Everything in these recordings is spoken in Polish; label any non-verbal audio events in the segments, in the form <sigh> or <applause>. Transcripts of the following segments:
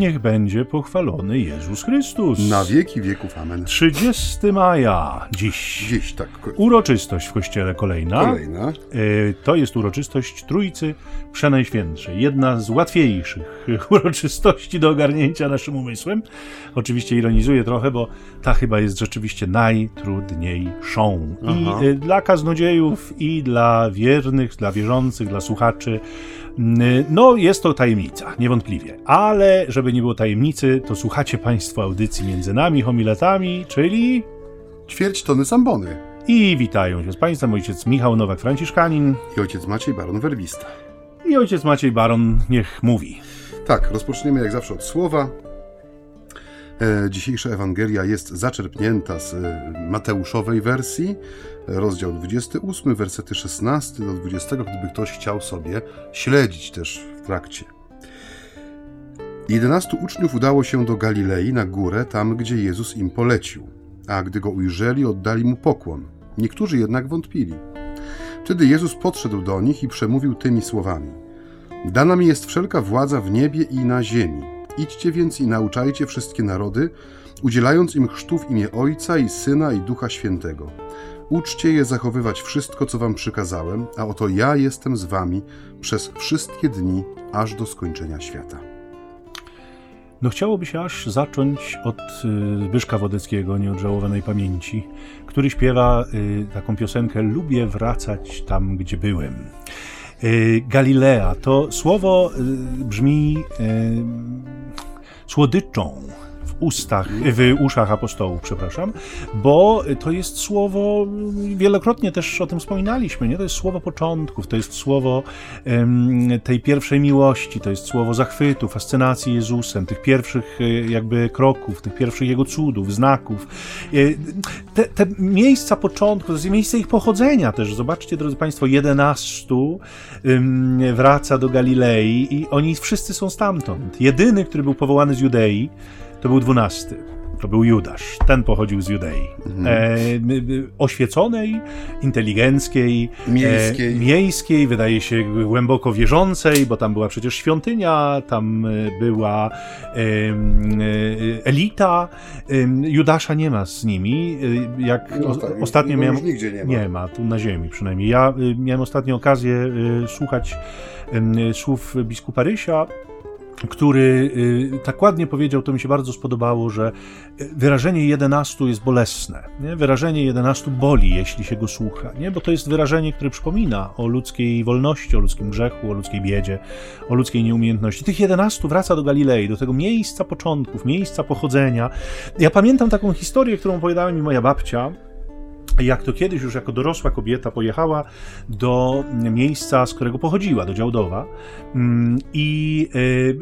Niech będzie pochwalony Jezus Chrystus. Na wieki wieków, amen. 30 maja, dziś. Dziś tak. Uroczystość w kościele kolejna. Kolejna. E, To jest uroczystość Trójcy Przenajświętszej. Jedna z łatwiejszych <laughs> uroczystości do ogarnięcia naszym umysłem. Oczywiście ironizuję trochę, bo ta chyba jest rzeczywiście najtrudniejszą. I e, dla kaznodziejów, i dla wiernych, dla wierzących, dla słuchaczy. No, jest to tajemnica, niewątpliwie. Ale, żeby nie było tajemnicy, to słuchacie Państwo audycji między nami, homiletami, czyli Ćwierć tony zambony. i witają się z Państwem ojciec Michał Nowak-Franciszkanin I ojciec Maciej Baron Werbista. i ojciec Maciej Baron niech mówi. Tak, rozpoczniemy jak zawsze od słowa. E, Dzisiejsza Ewangelia jest zaczerpnięta z e, Mateuszowej wersji, e, rozdział 28, wersety 16 do 20, gdyby ktoś chciał sobie śledzić też w trakcie. Jedenastu uczniów udało się do Galilei na górę, tam gdzie Jezus im polecił, a gdy go ujrzeli, oddali mu pokłon. Niektórzy jednak wątpili. Wtedy Jezus podszedł do nich i przemówił tymi słowami: Dana mi jest wszelka władza w niebie i na ziemi. Idźcie więc i nauczajcie wszystkie narody, udzielając im chrztu w imię Ojca i Syna i Ducha Świętego. Uczcie je zachowywać wszystko, co wam przykazałem, a oto ja jestem z wami przez wszystkie dni, aż do skończenia świata. No chciałoby się aż zacząć od y, Zbyszka Wodeckiego, nieodżałowanej pamięci, który śpiewa y, taką piosenkę Lubię wracać tam, gdzie byłem. Y, Galilea. To słowo y, brzmi y, słodyczą w ustach, w uszach apostołów, przepraszam, bo to jest słowo, wielokrotnie też o tym wspominaliśmy, nie? To jest słowo początków, to jest słowo em, tej pierwszej miłości, to jest słowo zachwytu, fascynacji Jezusem, tych pierwszych e, jakby kroków, tych pierwszych Jego cudów, znaków. E, Te, te miejsca początku, to miejsce ich pochodzenia też. Zobaczcie, drodzy Państwo, jedenastu em, wraca do Galilei i oni wszyscy są stamtąd. Jedyny, który był powołany z Judei, to był dwunasty. To był Judasz. Ten pochodził z Judei. E, m- m- oświeconej, inteligenckiej, Miejskiej. E, miejskiej, wydaje się głęboko wierzącej, bo tam była przecież świątynia, tam e, była e, e, elita. E, Judasza nie ma z nimi. E, Jak No o, tak, ostatnio go miałem. już nigdzie nie ma. Nie ma, tu na ziemi przynajmniej. Ja y, miałem ostatnio okazję y, słuchać słów biskupa Rysia, który y, tak ładnie powiedział, to mi się bardzo spodobało, że y, wyrażenie jedenastu jest bolesne. Nie? Wyrażenie jedenastu boli, jeśli się go słucha, nie? bo to jest wyrażenie, które przypomina o ludzkiej wolności, o ludzkim grzechu, o ludzkiej biedzie, o ludzkiej nieumiejętności. Tych jedenastu wraca do Galilei, do tego miejsca początków, miejsca pochodzenia. Ja pamiętam taką historię, którą opowiadała mi moja babcia, jak to kiedyś już jako dorosła kobieta pojechała do miejsca, z którego pochodziła, do Działdowa mm, i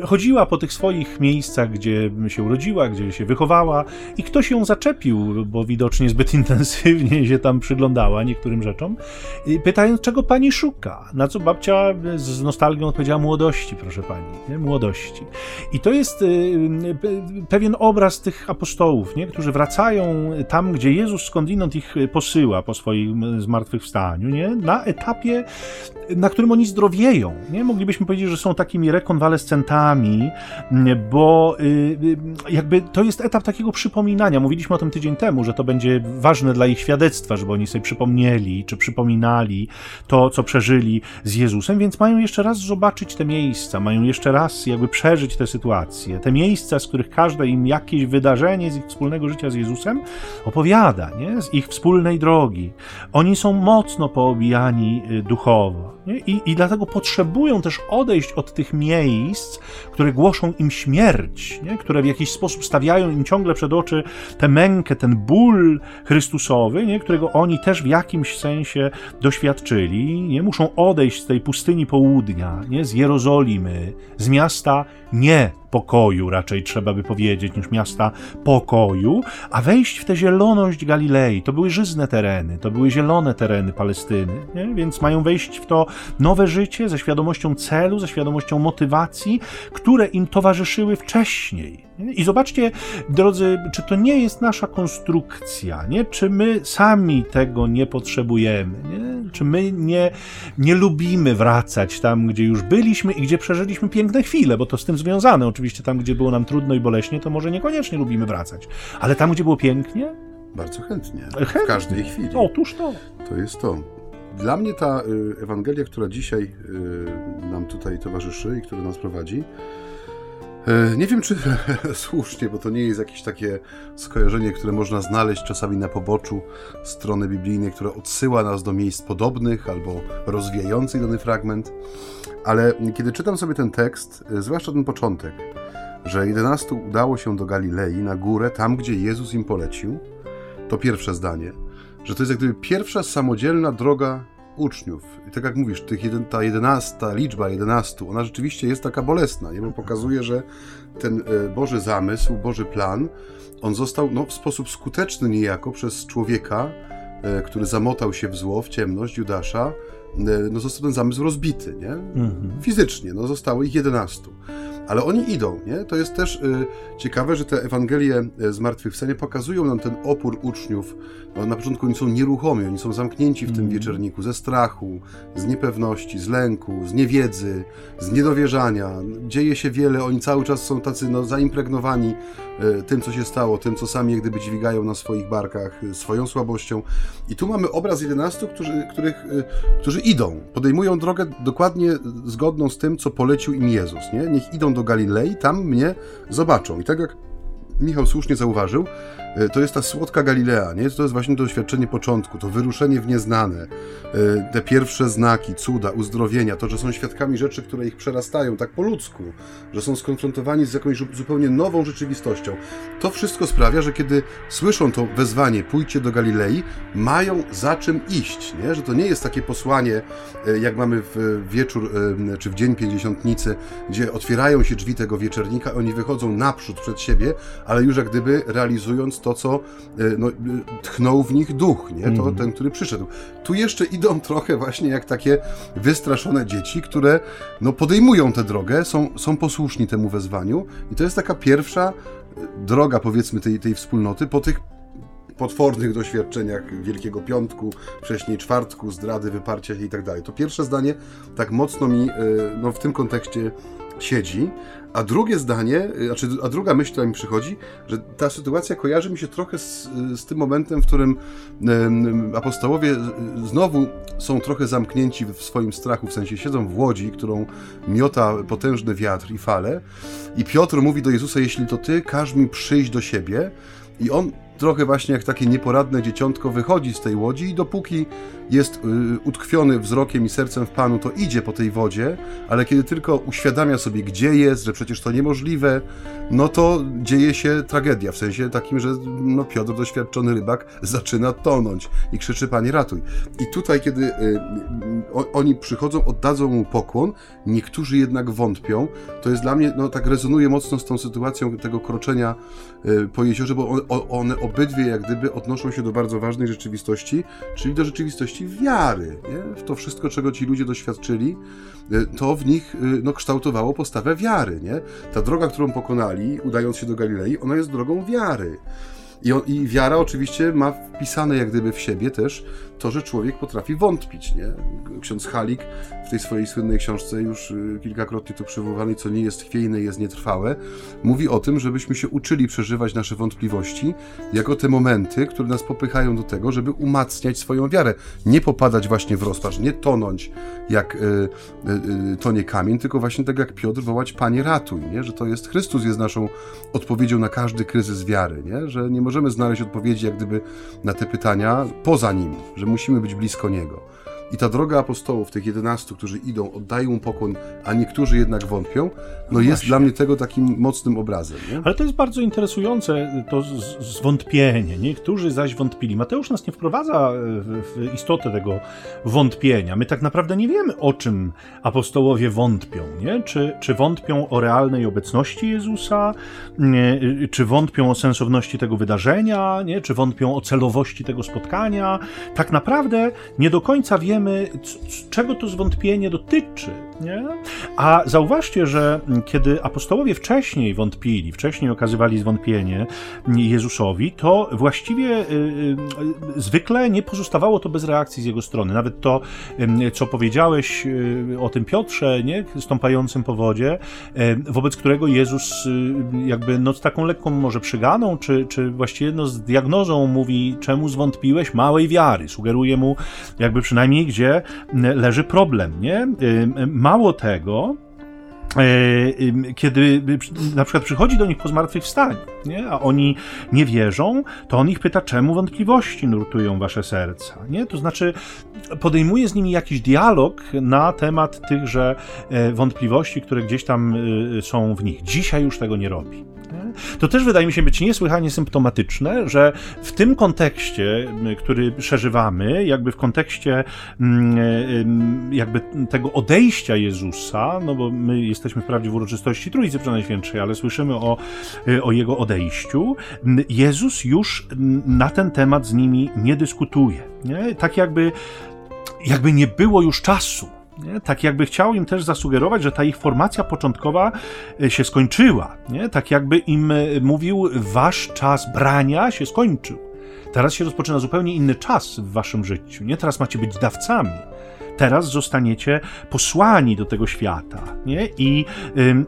y, chodziła po tych swoich miejscach, gdzie się urodziła, gdzie się wychowała i ktoś ją zaczepił, bo widocznie zbyt <laughs> intensywnie się tam przyglądała niektórym rzeczom, y, pytając, czego pani szuka, na co babcia z nostalgią odpowiedziała młodości, proszę pani, nie? młodości. I to jest y, pe- pewien obraz tych apostołów, nie? którzy wracają tam, gdzie Jezus skądinąd ich posyła po swoim zmartwychwstaniu, nie? na etapie, na którym oni zdrowieją. Nie? Moglibyśmy powiedzieć, że są takimi rekonwalescentami, bo y, y, jakby to jest etap takiego przypominania. Mówiliśmy o tym tydzień temu, że to będzie ważne dla ich świadectwa, żeby oni sobie przypomnieli, czy przypominali to, co przeżyli z Jezusem, więc mają jeszcze raz zobaczyć te miejsca, mają jeszcze raz jakby przeżyć te sytuacje, te miejsca, z których każde im jakieś wydarzenie z ich wspólnego życia z Jezusem opowiada, nie? z ich wspólnej drogi. Oni są mocno poobijani y, duchowo I, i dlatego potrzebują też odejść od tych miejsc, które głoszą im śmierć, nie? które w jakiś sposób stawiają im ciągle przed oczy tę mękę, ten ból Chrystusowy, nie? którego oni też w jakimś sensie doświadczyli. Nie? Muszą odejść z tej pustyni południa, nie? z Jerozolimy, z miasta nie pokoju, raczej trzeba by powiedzieć, niż miasta pokoju, a wejść w tę zieloność Galilei. To były żyzne tereny, to były zielone tereny Palestyny, nie? więc mają wejść w to nowe życie ze świadomością celu, ze świadomością motywacji, które im towarzyszyły wcześniej. Nie? I zobaczcie, drodzy, czy to nie jest nasza konstrukcja, nie? czy my sami tego nie potrzebujemy, nie? Czy my nie, nie lubimy wracać tam, gdzie już byliśmy i gdzie przeżyliśmy piękne chwile, bo to z tym związane. Oczywiście tam, gdzie było nam trudno i boleśnie, to może niekoniecznie lubimy wracać. Ale tam, gdzie było pięknie, Bardzo chętnie. Chętnie. W każdej chwili. otóż to. To jest to. Dla mnie ta y, Ewangelia, która dzisiaj y, nam tutaj towarzyszy i która nas prowadzi, y, nie wiem czy <laughs> słusznie, bo to nie jest jakieś takie skojarzenie, które można znaleźć czasami na poboczu strony biblijnej, która odsyła nas do miejsc podobnych albo rozwijających dany fragment. Ale kiedy czytam sobie ten tekst, zwłaszcza ten początek, że 11 udało się do Galilei, na górę, tam gdzie Jezus im polecił, to pierwsze zdanie, że to jest jak gdyby pierwsza samodzielna droga uczniów. I tak jak mówisz, tych jeden, ta jedenasta liczba 11, ona rzeczywiście jest taka bolesna, nie? bo pokazuje, że ten e, Boży zamysł, Boży plan, on został no, w sposób skuteczny niejako przez człowieka, e, który zamotał się w zło, w ciemność Judasza, e, no został ten zamysł rozbity, nie? Mhm. Fizycznie, no zostało ich 11. Ale oni idą, nie? To jest też y, ciekawe, że te Ewangelie y, zmartwychwstania pokazują nam ten opór uczniów. No, na początku oni są nieruchomi, oni są zamknięci w tym Mhm. wieczerniku ze strachu, z niepewności, z lęku, z niewiedzy, z niedowierzania. Dzieje się wiele, oni cały czas są tacy no, zaimpregnowani y, tym, co się stało, tym, co sami jak gdyby dźwigają na swoich barkach, y, swoją słabością. I tu mamy obraz 11, którzy, których, y, którzy idą, podejmują drogę dokładnie zgodną z tym, co polecił im Jezus. Nie? Niech idą do Galilei, tam mnie zobaczą. I tak jak Michał słusznie zauważył, to jest ta słodka Galilea, nie? To jest właśnie to doświadczenie początku, to wyruszenie w nieznane, y, te pierwsze znaki, cuda, uzdrowienia, to, że są świadkami rzeczy, które ich przerastają tak po ludzku, że są skonfrontowani z jakąś zupełnie nową rzeczywistością. To wszystko sprawia, że kiedy słyszą to wezwanie, pójdźcie do Galilei, mają za czym iść, nie? Że to nie jest takie posłanie, y, jak mamy w wieczór, czy w dzień pięćdziesiątnicy, gdzie otwierają się drzwi tego wieczernika, oni wychodzą naprzód przed siebie, ale już jak gdyby realizując to, co y, no, y, tchnął w nich duch, nie? To Mhm. ten, który przyszedł. Tu jeszcze idą <laughs> trochę właśnie jak takie wystraszone dzieci, które no, podejmują tę drogę, są, są posłuszni temu wezwaniu i to jest taka pierwsza y, droga, powiedzmy, tej, tej wspólnoty po tych potwornych doświadczeniach Wielkiego Piątku, wcześniej czwartku, zdrady, wyparcia i tak dalej. To pierwsze zdanie tak mocno mi y, no, w tym kontekście siedzi, a drugie zdanie, y, znaczy, a druga myśl, która mi przychodzi, że ta sytuacja kojarzy mi się trochę z, z tym momentem, w którym em, apostołowie znowu są trochę zamknięci w swoim strachu, w sensie siedzą w łodzi, którą miota potężny wiatr i fale i Piotr mówi do Jezusa, jeśli to Ty, każ mi przyjść do siebie i on trochę właśnie jak takie nieporadne dzieciątko wychodzi z tej łodzi i dopóki jest y, utkwiony wzrokiem i sercem w Panu, to idzie po tej wodzie, ale kiedy tylko uświadamia sobie, gdzie jest, że przecież to niemożliwe, no to dzieje się tragedia, w sensie takim, że no, Piotr, doświadczony rybak, <laughs> zaczyna tonąć i krzyczy, Panie ratuj. I tutaj, kiedy y, y, oni przychodzą, oddadzą mu pokłon, niektórzy jednak wątpią, to jest dla mnie, no tak rezonuje mocno z tą sytuacją tego kroczenia po jeziorze, bo one obydwie jak gdyby odnoszą się do bardzo ważnej rzeczywistości, czyli do rzeczywistości wiary. Nie? W to wszystko, czego ci ludzie doświadczyli, y, to w nich y, no, kształtowało postawę wiary. Nie? Ta droga, którą pokonali, udając się do Galilei, ona jest drogą wiary. I, o- I wiara oczywiście ma wpisane jak gdyby w siebie też to, że człowiek potrafi wątpić. Nie? Ksiądz Halik w tej swojej słynnej książce, już y, kilkakrotnie tu przywoływanej, co nie jest chwiejne, jest nietrwałe, mówi o tym, żebyśmy się uczyli przeżywać nasze wątpliwości jako te momenty, które nas popychają do tego, żeby umacniać swoją wiarę. Nie popadać właśnie w rozpacz, nie tonąć jak y, y, y, tonie kamień, tylko właśnie tak jak Piotr wołać Panie ratuj, nie? że to jest Chrystus jest naszą odpowiedzią na każdy kryzys wiary, nie? że nie możemy znaleźć odpowiedzi jak gdyby na te pytania poza nim, że musimy być blisko Niego. I ta droga apostołów, tych 11, którzy idą, oddają mu pokłon, a niektórzy jednak wątpią, no jest Właśnie. dla mnie tego takim mocnym obrazem. Nie? Ale to jest bardzo interesujące, to zwątpienie. Niektórzy zaś wątpili. Mateusz nas nie wprowadza w, w istotę tego wątpienia. My tak naprawdę nie wiemy, o czym apostołowie wątpią. Nie? Czy, czy wątpią o realnej obecności Jezusa, nie? czy wątpią o sensowności tego wydarzenia, nie? czy wątpią o celowości tego spotkania. Tak naprawdę nie do końca wiemy, wiemy, czego to zwątpienie dotyczy. Nie? A zauważcie, że kiedy apostołowie wcześniej wątpili, wcześniej okazywali zwątpienie Jezusowi, to właściwie y, y, zwykle nie pozostawało to bez reakcji z jego strony. Nawet to, co powiedziałeś y, o tym Piotrze, nie? stąpającym po wodzie, wobec którego Jezus jakby no, z taką lekką może przyganą, czy, czy właściwie no, z diagnozą mówi, czemu zwątpiłeś małej wiary. Sugeruje mu jakby przynajmniej, gdzie leży problem. Nie? Mało tego, e, kiedy na przykład przychodzi do nich po zmartwychwstaniu, nie? a oni nie wierzą, to on ich pyta, czemu wątpliwości nurtują wasze serca. Nie? To znaczy, podejmuje z nimi jakiś dialog na temat tychże e, wątpliwości, które gdzieś tam e, są w nich. Dzisiaj już tego nie robi. To też wydaje mi się być niesłychanie symptomatyczne, że w tym kontekście, który przeżywamy, jakby w kontekście jakby tego odejścia Jezusa, no bo my jesteśmy wprawdzie w uroczystości Trójcy Przenajświętszej, ale słyszymy o, y, o Jego odejściu, Jezus już na ten temat z nimi nie dyskutuje. Nie? Tak jakby, jakby nie było już czasu nie? Tak jakby chciał im też zasugerować, że ta ich formacja początkowa e, się skończyła. Nie? Tak jakby im e, mówił, wasz czas brania się skończył. Teraz się rozpoczyna zupełnie inny czas w waszym życiu. Nie? Teraz macie być dawcami teraz zostaniecie posłani do tego świata. Nie? I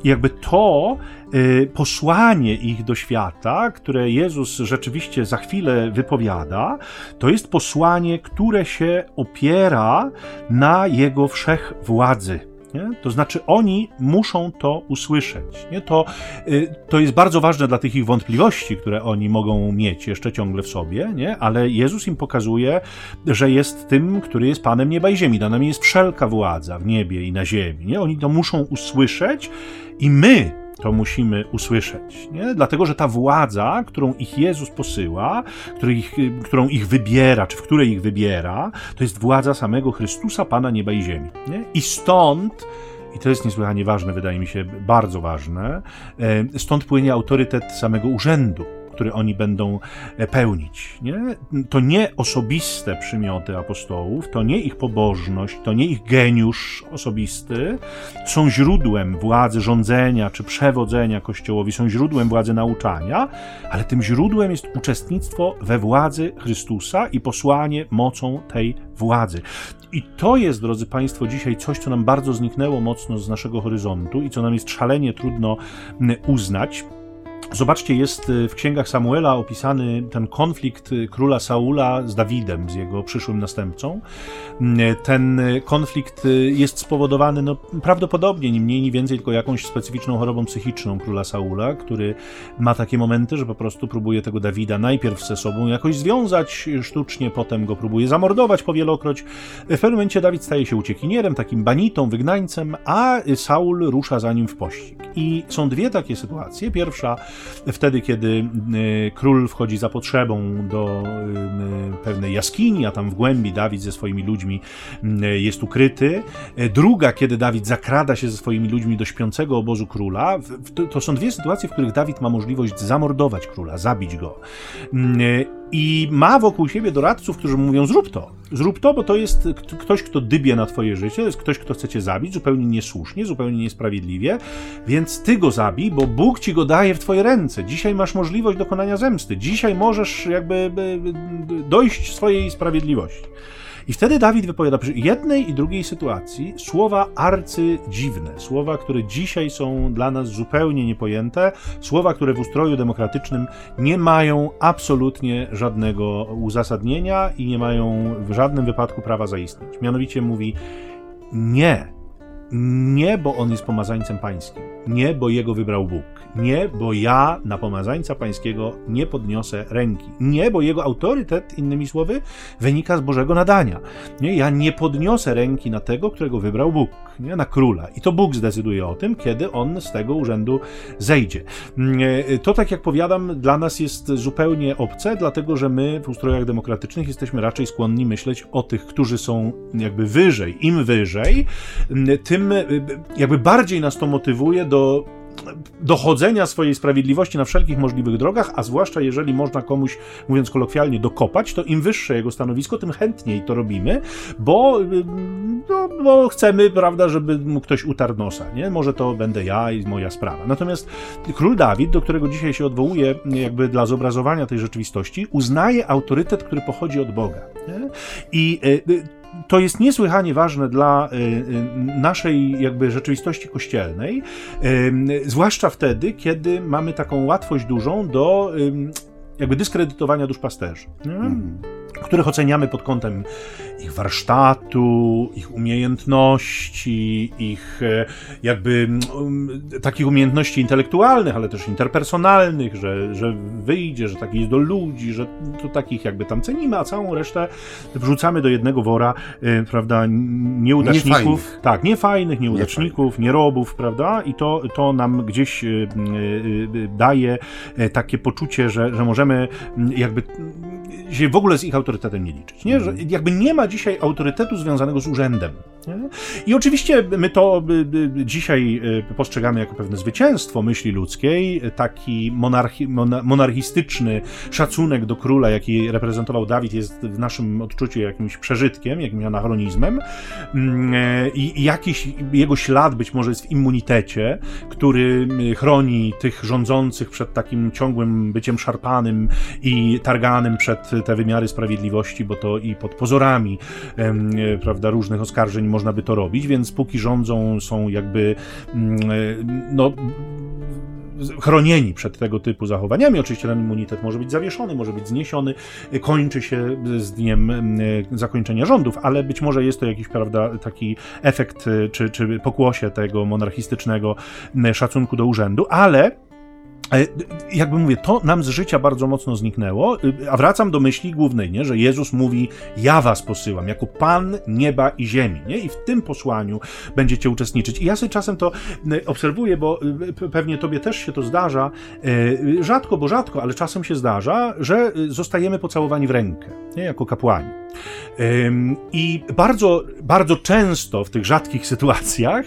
jakby to y, posłanie ich do świata, które Jezus rzeczywiście za chwilę wypowiada, to jest posłanie, które się opiera na Jego wszechwładzy. Nie? To znaczy, oni muszą to usłyszeć. Nie? To, y, to jest bardzo ważne dla tych ich wątpliwości, które oni mogą mieć jeszcze ciągle w sobie, nie? ale Jezus im pokazuje, że jest tym, który jest Panem nieba i ziemi. Dana mi jest wszelka władza w niebie i na ziemi. Nie? Oni to muszą usłyszeć i my to musimy usłyszeć. Nie? Dlatego, że ta władza, którą ich Jezus posyła, ich, którą ich wybiera, czy w której ich wybiera, to jest władza samego Chrystusa, Pana nieba i ziemi. Nie? I stąd i to jest niesłychanie ważne, wydaje mi się bardzo ważne, e, stąd płynie autorytet samego urzędu który oni będą e, pełnić. Nie? To nie osobiste przymioty apostołów, to nie ich pobożność, to nie ich geniusz osobisty są źródłem władzy rządzenia czy przewodzenia Kościołowi, są źródłem władzy nauczania, ale tym źródłem jest uczestnictwo we władzy Chrystusa i posłanie mocą tej władzy. I to jest, drodzy Państwo, dzisiaj coś, co nam bardzo zniknęło mocno z naszego horyzontu i co nam jest szalenie trudno uznać. Zobaczcie, jest y, w księgach Samuela opisany ten konflikt y, króla Saula z Dawidem, z jego przyszłym następcą. Mm, ten y, konflikt jest spowodowany no, prawdopodobnie ni mniej, ni więcej tylko jakąś specyficzną chorobą psychiczną króla Saula, który ma takie momenty, że po prostu próbuje tego Dawida najpierw ze sobą jakoś związać sztucznie, potem go próbuje zamordować powielokroć. W pewnym momencie Dawid staje się uciekinierem, takim banitą, wygnańcem, a Saul rusza za nim w pościg. I są dwie takie sytuacje. Pierwsza wtedy, kiedy y, król wchodzi za potrzebą do y, pewnej jaskini, a tam w głębi Dawid ze swoimi ludźmi y, jest ukryty. Druga, kiedy Dawid zakrada się ze swoimi ludźmi do śpiącego obozu króla. To są dwie sytuacje, w których Dawid ma możliwość zamordować króla, zabić go i ma wokół siebie doradców, którzy mówią: zrób to, zrób to, bo to jest ktoś, kto dybie na twoje życie, to jest ktoś, kto chce cię zabić zupełnie niesłusznie, zupełnie niesprawiedliwie, więc ty go zabij, bo Bóg ci go daje w twoje ręce. Dzisiaj masz możliwość dokonania zemsty, dzisiaj możesz jakby dojść swojej sprawiedliwości. I wtedy Dawid wypowiada przy jednej i drugiej sytuacji słowa arcydziwne, słowa, które dzisiaj są dla nas zupełnie niepojęte, słowa, które w ustroju demokratycznym nie mają absolutnie żadnego uzasadnienia i nie mają w żadnym wypadku prawa zaistnieć. Mianowicie mówi nie, nie, bo on jest pomazańcem pańskim. Nie, bo jego wybrał Bóg. Nie, bo ja na pomazańca pańskiego nie podniosę ręki. Nie, bo jego autorytet, innymi słowy, wynika z Bożego nadania. Nie, ja nie podniosę ręki na tego, którego wybrał Bóg, nie, na króla. I to Bóg zdecyduje o tym, kiedy on z tego urzędu zejdzie. Mm, e, to, tak jak powiadam, dla nas jest zupełnie obce, dlatego że my w ustrojach demokratycznych jesteśmy raczej skłonni myśleć o tych, którzy są jakby wyżej. Im wyżej, mm, tym y, jakby bardziej nas to motywuje do dochodzenia swojej sprawiedliwości na wszelkich możliwych drogach, a zwłaszcza jeżeli można komuś, mówiąc kolokwialnie, dokopać, to im wyższe jego stanowisko, tym chętniej to robimy, bo, no, bo chcemy, prawda, żeby mu ktoś utarł nosa, nie? Może to będę ja i moja sprawa. Natomiast król Dawid, do którego dzisiaj się odwołuje jakby dla zobrazowania tej rzeczywistości, uznaje autorytet, który pochodzi od Boga. Nie? I e, to jest niesłychanie ważne dla y, y, naszej jakby rzeczywistości kościelnej, y, zwłaszcza wtedy, kiedy mamy taką łatwość dużą do jakby dyskredytowania duszpasterzy. Mm których oceniamy pod kątem ich warsztatu, ich umiejętności, ich e, jakby um, takich umiejętności intelektualnych, ale też interpersonalnych, że, że wyjdzie, że taki jest do ludzi, że to takich jakby tam cenimy, a całą resztę wrzucamy do jednego wora, e, prawda, nieudaczników. Niefajnych. Tak, niefajnych, nieudaczników, nie nierobów, prawda, i to, to nam gdzieś e, daje takie poczucie, że, że możemy jakby się w ogóle z ich autorytetem nie liczyć. Nie? Że jakby nie ma dzisiaj autorytetu związanego z urzędem. I oczywiście my to dzisiaj y, postrzegamy jako pewne zwycięstwo myśli ludzkiej, taki monarchi, monarchistyczny szacunek do króla, jaki reprezentował Dawid, jest w naszym odczuciu jakimś przeżytkiem, jakimś anachronizmem. Mm, I jakiś jego ślad być może jest w immunitecie, który chroni tych rządzących przed takim ciągłym byciem szarpanym i targanym przed te wymiary sprawiedliwości, bo to i pod pozorami e, prawda, różnych oskarżeń można by to robić, więc póki rządzą są jakby mm, e, no chronieni przed tego typu zachowaniami. Oczywiście ten immunitet może być zawieszony, może być zniesiony, kończy się z dniem e, zakończenia rządów, ale być może jest to jakiś, prawda, taki efekt czy, czy pokłosie tego monarchistycznego szacunku do urzędu, ale jakby mówię, to nam z życia bardzo mocno zniknęło, a wracam do myśli głównej, nie? że Jezus mówi, ja was posyłam, jako Pan nieba i ziemi, nie? i w tym posłaniu będziecie uczestniczyć. I ja sobie czasem to obserwuję, bo pewnie tobie też się to zdarza, e, rzadko, bo rzadko, ale czasem się zdarza, że zostajemy pocałowani w rękę, nie? jako kapłani. I bardzo, bardzo często w tych rzadkich sytuacjach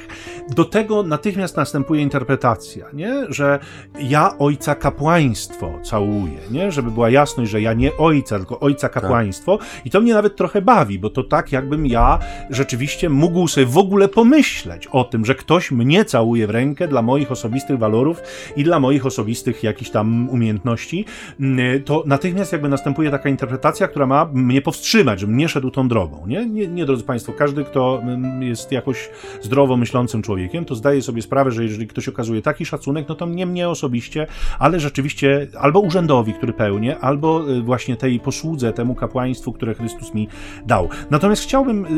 do tego natychmiast następuje interpretacja, nie? że ja ojca kapłaństwo całuję, nie? żeby była jasność, że ja nie ojca, tylko ojca tak. kapłaństwo. Tak. I to mnie nawet trochę bawi, bo to tak, jakbym ja rzeczywiście mógł sobie w ogóle pomyśleć o tym, że ktoś mnie całuje w rękę dla moich osobistych walorów i dla moich osobistych jakichś tam umiejętności. Mm, to natychmiast jakby następuje taka interpretacja, która ma mnie powstrzymać, żebym nie szedł tą drogą. Nie, nie, nie drodzy Państwo, każdy, kto mm, jest jakoś zdrowo myślącym człowiekiem, to zdaje sobie sprawę, że jeżeli ktoś okazuje taki szacunek, no to nie mnie osobiście, ale rzeczywiście albo urzędowi, który pełnię, albo y, właśnie tej posłudze, temu kapłaństwu, które Chrystus mi dał. Natomiast chciałbym, y,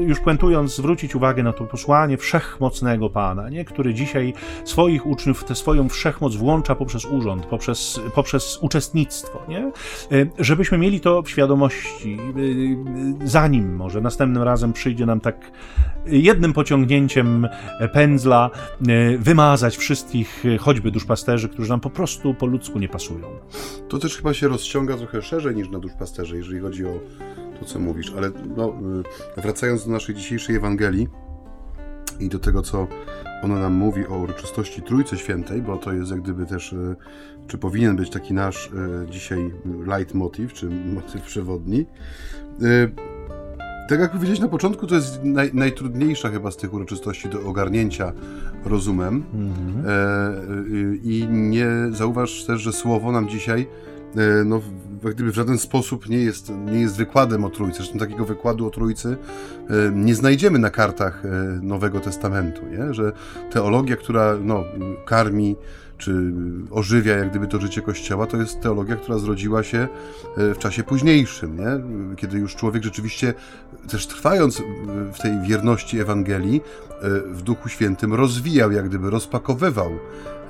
y, już puentując, zwrócić uwagę na to posłanie wszechmocnego Pana, nie? który dzisiaj swoich uczniów tę swoją wszechmoc włącza poprzez urząd, poprzez, poprzez uczestnictwo, nie? żebyśmy mieli to w świadomości, zanim może następnym razem przyjdzie nam tak jednym pociągnięciem pędzla wymazać wszystkich choćby duszpasterzy, którzy nam po prostu po ludzku nie pasują. To też chyba się rozciąga trochę szerzej niż na duszpasterze, jeżeli chodzi o to, co mówisz. Ale no, y, wracając do naszej dzisiejszej Ewangelii i do tego, co ona nam mówi o uroczystości Trójcy Świętej, bo to jest jak gdyby też, czy powinien być taki nasz dzisiaj leitmotiv, czy motyw przewodni tak jak powiedziałeś na początku, to jest naj, najtrudniejsza chyba z tych uroczystości do ogarnięcia rozumem. Mhm. E, I nie zauważ też, że słowo nam dzisiaj e, no, gdyby w żaden sposób nie jest, nie jest wykładem o Trójcy. Zresztą takiego wykładu o Trójcy e, nie znajdziemy na kartach e, Nowego Testamentu, nie? że teologia, która no, karmi czy ożywia jak gdyby to życie Kościoła, to jest teologia, która zrodziła się e, w czasie późniejszym, nie? kiedy już człowiek rzeczywiście, też trwając w tej wierności Ewangelii, e, w Duchu Świętym rozwijał, jak gdyby rozpakowywał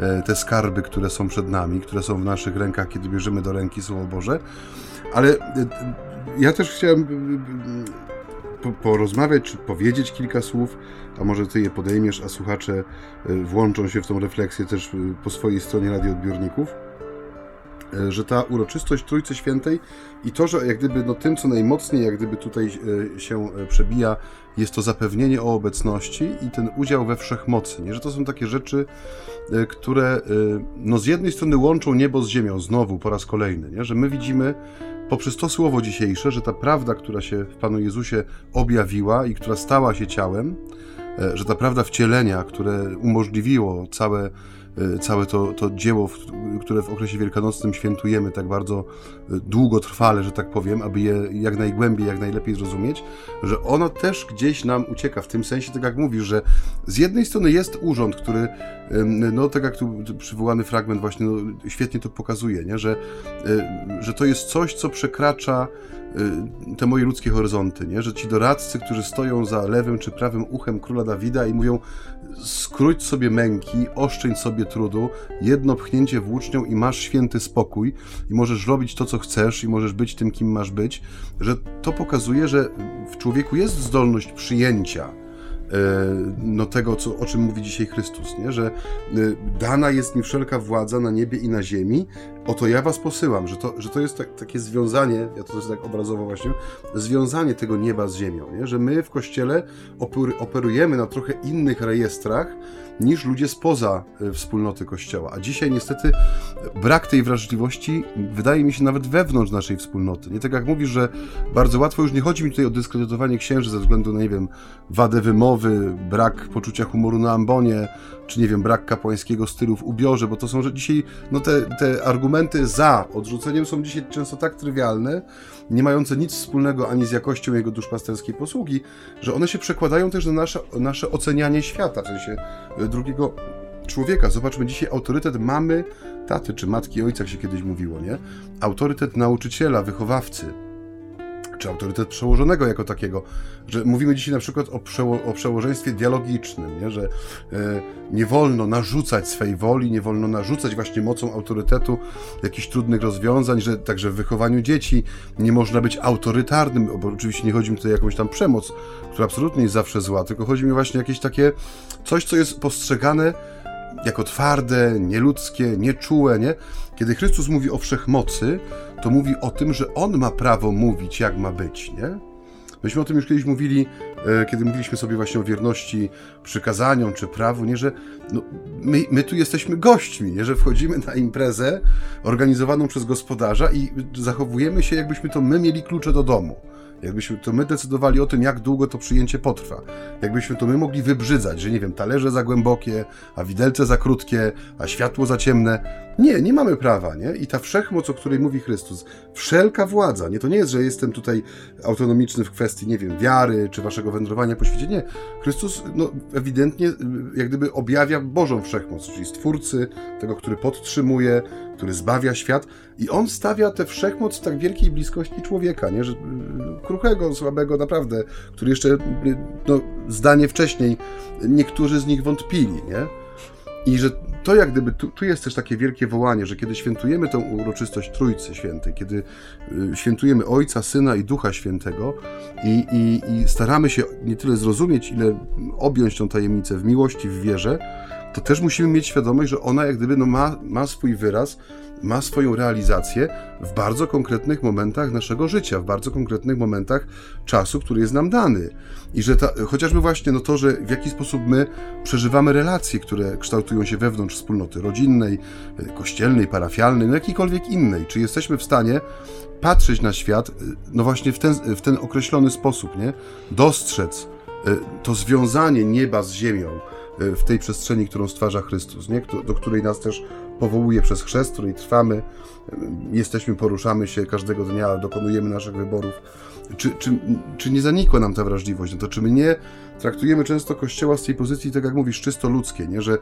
e, te skarby, które są przed nami, które są w naszych rękach, kiedy bierzemy do ręki Słowo Boże. Ale ja też chciałem porozmawiać, czy powiedzieć kilka słów, a może ty je podejmiesz, a słuchacze y, włączą się w tą refleksję też y, po swojej stronie radioodbiorników. e, że ta uroczystość Trójcy Świętej i to, że jak gdyby no, tym, co najmocniej jak gdyby tutaj się przebija, jest to zapewnienie o obecności i ten udział we wszechmocy, nie? że to są takie rzeczy, które no, z jednej strony łączą niebo z ziemią, znowu po raz kolejny, nie? że my widzimy poprzez to słowo dzisiejsze, że ta prawda, która się w Panu Jezusie objawiła i która stała się ciałem, że ta prawda wcielenia, które umożliwiło całe E, całe to, to dzieło, które w okresie wielkanocnym świętujemy tak bardzo e, długotrwale, że tak powiem, aby je jak najgłębiej, jak najlepiej zrozumieć, że ono też gdzieś nam ucieka, w tym sensie, tak jak mówisz, że z jednej strony jest urząd, który, no tak jak tu przywołany fragment właśnie no, świetnie to pokazuje, nie? Że, e, że to jest coś, co przekracza Y, te moje ludzkie horyzonty, nie? że ci doradcy, którzy stoją za lewym czy prawym uchem króla Dawida i mówią skróć sobie męki, oszczędź sobie trudu, jedno pchnięcie włócznią i masz święty spokój i możesz robić to, co chcesz i możesz być tym, kim masz być, że to pokazuje, że w człowieku jest zdolność przyjęcia E, no tego, co, o czym mówi dzisiaj Chrystus, nie? że e, dana jest mi wszelka władza na niebie i na ziemi, oto ja was posyłam, że to, że to jest tak, takie związanie, ja to jest tak obrazowo właśnie, związanie tego nieba z ziemią, nie? że my w Kościele operujemy na trochę innych rejestrach, niż ludzie spoza e, wspólnoty Kościoła. A dzisiaj niestety brak tej wrażliwości wydaje mi się nawet wewnątrz naszej wspólnoty. Nie tak jak mówisz, że bardzo łatwo już nie chodzi mi tutaj o dyskredytowanie księży ze względu na, nie wiem, wadę wymowy, brak poczucia humoru na ambonie, czy nie wiem, brak kapłańskiego stylu w ubiorze, bo to są, że dzisiaj no te, te argumenty za odrzuceniem są dzisiaj często tak trywialne, nie mające nic wspólnego ani z jakością jego duszpasterskiej posługi, że one się przekładają też na nasze, nasze ocenianie świata, w sensie e, drugiego człowieka. Zobaczmy, dzisiaj autorytet mamy, taty czy matki, ojca, jak się kiedyś mówiło, nie? Autorytet nauczyciela, wychowawcy, czy autorytet przełożonego jako takiego, że mówimy dzisiaj na przykład o, przeło, o przełożeństwie dialogicznym, nie? że e, nie wolno narzucać swej woli, nie wolno narzucać właśnie mocą autorytetu jakichś trudnych rozwiązań, że także w wychowaniu dzieci nie można być autorytarnym, bo oczywiście nie chodzi mi tutaj o jakąś tam przemoc, która absolutnie jest zawsze zła, tylko chodzi mi właśnie o jakieś takie coś, co jest postrzegane jako twarde, nieludzkie, nieczułe, nie? Kiedy Chrystus mówi o wszechmocy, to mówi o tym, że On ma prawo mówić, jak ma być, nie? Myśmy o tym już kiedyś mówili, e, kiedy mówiliśmy sobie właśnie o wierności przykazaniom czy prawu, nie, że no, my, my tu jesteśmy gośćmi, nie, że wchodzimy na imprezę organizowaną przez gospodarza i zachowujemy się, jakbyśmy to my mieli klucze do domu. Jakbyśmy to my decydowali o tym, jak długo to przyjęcie potrwa. Jakbyśmy to my mogli wybrzydzać, że nie wiem, talerze za głębokie, a widelce za krótkie, a światło za ciemne. Nie, nie mamy prawa, nie? I ta wszechmoc, o której mówi Chrystus, wszelka władza, nie? To nie jest, że jestem tutaj autonomiczny w kwestii, nie wiem, wiary, czy waszego wędrowania po świecie. Nie. Chrystus, no, ewidentnie, jak gdyby objawia Bożą wszechmoc, czyli Stwórcy, tego, który podtrzymuje, który zbawia świat i on stawia tę wszechmoc w tak wielkiej bliskości człowieka, nie? Że, y, kruchego, słabego, naprawdę, który jeszcze y, no, zdanie wcześniej niektórzy z nich wątpili, nie? I że to jak gdyby, tu, tu, jest też takie wielkie wołanie, że kiedy świętujemy tę uroczystość Trójcy Świętej, kiedy y, świętujemy Ojca, Syna i Ducha Świętego i, i, i staramy się nie tyle zrozumieć, ile objąć tą tajemnicę w miłości, w wierze, to też musimy mieć świadomość, że ona jak gdyby no ma, ma swój wyraz, ma swoją realizację w bardzo konkretnych momentach naszego życia, w bardzo konkretnych momentach czasu, który jest nam dany. I że ta, chociażby właśnie no to, że w jaki sposób my przeżywamy relacje, które kształtują się wewnątrz wspólnoty rodzinnej, kościelnej, parafialnej, no jakiejkolwiek innej. Czy jesteśmy w stanie patrzeć na świat, no właśnie w ten, w ten określony sposób, nie? Dostrzec e, to związanie nieba z ziemią, w tej przestrzeni, którą stwarza Chrystus, nie? do której nas też powołuje przez chrzest, w której trwamy, jesteśmy, poruszamy się każdego dnia, dokonujemy naszych wyborów. Czy, czy, czy nie zanikła nam ta wrażliwość? No to czy my nie traktujemy często Kościoła z tej pozycji, tak jak mówisz, czysto ludzkie, nie? że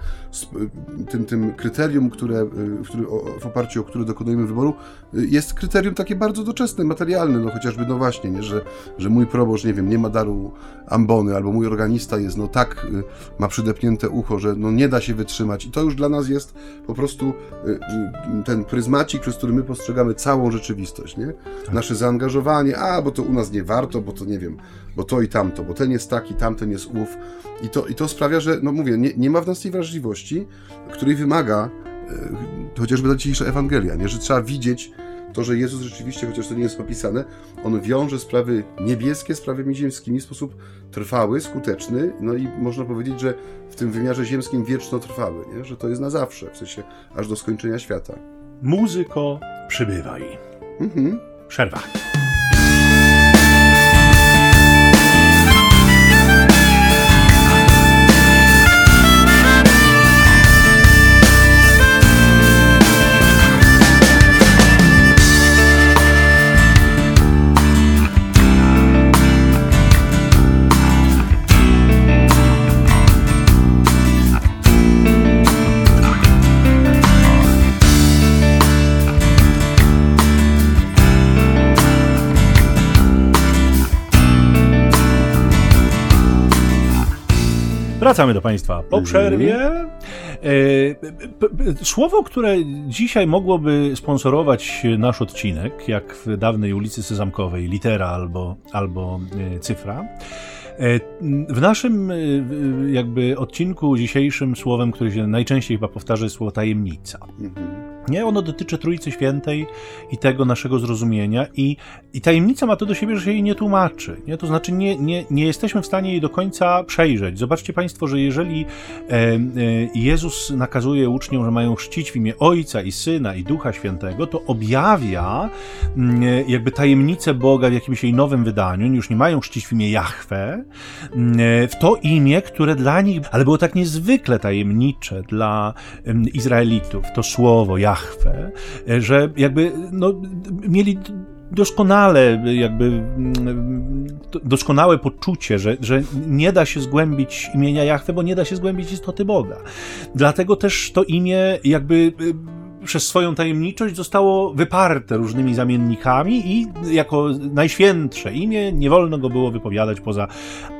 tym, tym kryterium, które, w, który, w oparciu o które dokonujemy wyboru, jest kryterium takie bardzo doczesne, materialne, no chociażby, no właśnie, nie? Że, że mój proboszcz, nie wiem, nie ma daru ambony, albo mój organista jest, no tak, y, ma przydepnięte ucho, że no nie da się wytrzymać i to już dla nas jest po prostu y, y, ten pryzmacik, przez który my postrzegamy całą rzeczywistość, nie? Tak. Nasze zaangażowanie, a, bo to u nas nie warto, bo to nie wiem, bo to i tamto, bo ten jest taki, tamten jest ów. I to, i to sprawia, że, no mówię, nie, nie ma w nas tej wrażliwości, której wymaga chociażby ta dzisiejsza Ewangelia, nie? że trzeba widzieć to, że Jezus rzeczywiście, chociaż to nie jest opisane, on wiąże sprawy niebieskie z sprawami ziemskimi w sposób trwały, skuteczny, no i można powiedzieć, że w tym wymiarze ziemskim wieczno trwały, nie? że to jest na zawsze, w sensie aż do skończenia świata. Muzyko, przybywaj. Mhm. Przerwa. Wracamy do Państwa po przerwie. E, słowo, które dzisiaj mogłoby sponsorować nasz odcinek, jak w dawnej ulicy Sezamkowej, litera albo, albo e, cyfra. E, w naszym jakby odcinku dzisiejszym słowem, które się najczęściej chyba powtarza, jest słowo tajemnica. Mhm. Nie, ono dotyczy Trójcy Świętej i tego naszego zrozumienia i, i tajemnica ma to do siebie, że się jej nie tłumaczy. Nie? To znaczy nie, nie, nie jesteśmy w stanie jej do końca przejrzeć. Zobaczcie Państwo, że jeżeli e, e, Jezus nakazuje uczniom, że mają czcić w imię Ojca i Syna i Ducha Świętego, to objawia mm, jakby tajemnicę Boga w jakimś jej nowym wydaniu. Już nie mają czcić w imię Jahwe, mm, w to imię, które dla nich, ale było tak niezwykle tajemnicze dla Izraelitów, to słowo Jahwe, Jahwe, że jakby no, mieli doskonale, jakby mm, doskonałe poczucie, że, że nie da się zgłębić imienia Jahwe, bo nie da się zgłębić istoty Boga. Dlatego też to imię jakby przez swoją tajemniczość zostało wyparte różnymi zamiennikami i jako najświętsze imię nie wolno go było wypowiadać poza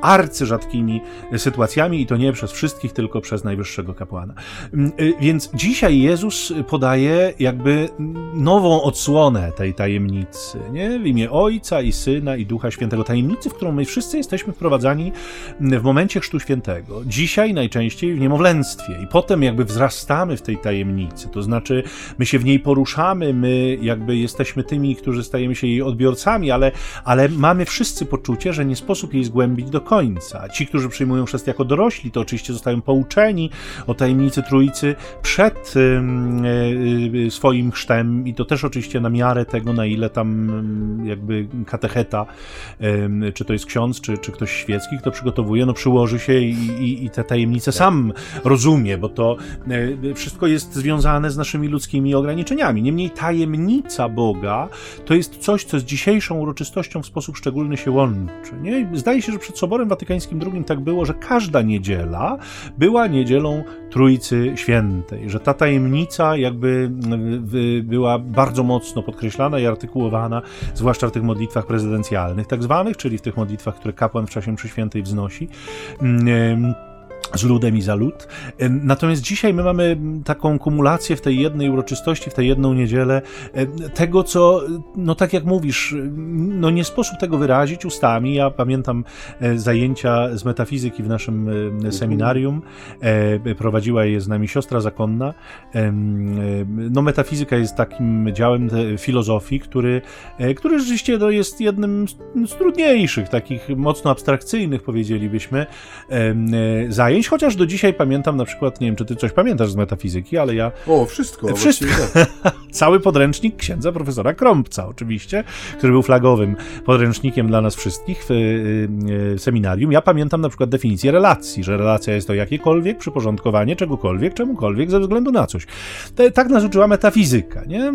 arcyrzadkimi sytuacjami i to nie przez wszystkich, tylko przez najwyższego kapłana. Mm, y, więc dzisiaj Jezus podaje jakby nową odsłonę tej tajemnicy, nie? W imię Ojca i Syna i Ducha Świętego. Tajemnicy, w którą my wszyscy jesteśmy wprowadzani w momencie Chrztu Świętego. Dzisiaj najczęściej w niemowlęctwie i potem jakby wzrastamy w tej tajemnicy, to znaczy my się w niej poruszamy, my jakby jesteśmy tymi, którzy stajemy się jej odbiorcami, ale, ale mamy wszyscy poczucie, że nie sposób jej zgłębić do końca. Ci, którzy przyjmują chrzest jako dorośli, to oczywiście zostają pouczeni o tajemnicy Trójcy przed y, y, swoim chrztem i to też oczywiście na miarę tego, na ile tam jakby katecheta, czy to jest ksiądz, czy, czy ktoś świecki, kto przygotowuje, no przyłoży się i, i, i te tajemnice sam rozumie, bo to wszystko jest związane z naszymi ludzkimi ludzkimi ograniczeniami. Niemniej tajemnica Boga to jest coś, co z dzisiejszą uroczystością w sposób szczególny się łączy. Nie? Zdaje się, że przed Soborem Watykańskim II tak było, że każda niedziela była niedzielą Trójcy Świętej, że ta tajemnica jakby była bardzo mocno podkreślana i artykułowana, zwłaszcza w tych modlitwach prezydencjalnych, tak zwanych, czyli w tych modlitwach, które kapłan w czasie mszy świętej wznosi. Z ludem i za lud. Natomiast dzisiaj my mamy taką kumulację w tej jednej uroczystości, w tej jedną niedzielę, tego, co, no tak jak mówisz, no nie sposób tego wyrazić ustami. Ja pamiętam e, zajęcia z metafizyki w naszym mhm. seminarium. E, prowadziła je z nami siostra zakonna. No metafizyka jest takim działem filozofii, który, e, który rzeczywiście no, jest jednym z trudniejszych, takich mocno abstrakcyjnych, powiedzielibyśmy, zajęć chociaż do dzisiaj pamiętam na przykład, nie wiem, czy ty coś pamiętasz z metafizyki, ale ja... O, wszystko. Wszystko. Tak. <laughs> Cały podręcznik księdza profesora Krąbca oczywiście, który był flagowym podręcznikiem dla nas wszystkich w y, y, seminarium. Ja pamiętam na przykład definicję relacji, że relacja jest to jakiekolwiek przyporządkowanie czegokolwiek, czemukolwiek ze względu na coś. tak nas uczyła metafizyka, nie?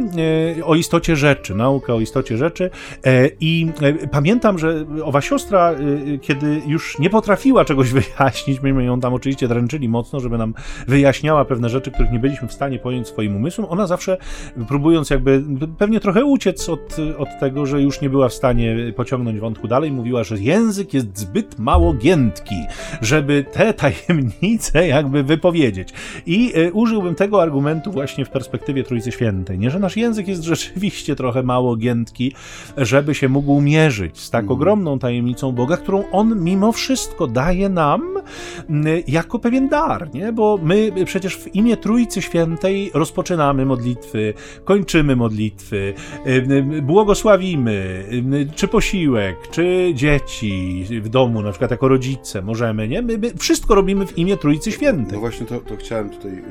Y, o istocie rzeczy, nauka o istocie rzeczy e, i e, pamiętam, że owa siostra, kiedy już nie potrafiła czegoś <laughs> wyjaśnić, myśmy ją tam oczywiście dręczyli mocno, żeby nam wyjaśniała pewne rzeczy, których nie byliśmy w stanie pojąć swoim umysłem. Ona zawsze próbując jakby pewnie trochę uciec od, od tego, że już nie była w stanie pociągnąć wątku dalej, mówiła, że język jest zbyt mało giętki, żeby te <laughs> tajemnice jakby wypowiedzieć. I y, użyłbym tego argumentu właśnie w perspektywie Trójcy Świętej, nie, że nasz język jest rzeczywiście trochę mało giętki, żeby się mógł mierzyć z tak mm. ogromną tajemnicą Boga, którą On mimo wszystko daje nam jako pewien dar, nie? Bo my przecież w imię Trójcy Świętej rozpoczynamy modlitwy, kończymy modlitwy, błogosławimy, czy posiłek, czy dzieci w domu, na przykład jako rodzice możemy, nie? My, my wszystko robimy w imię Trójcy Świętej. No właśnie to, to chciałem tutaj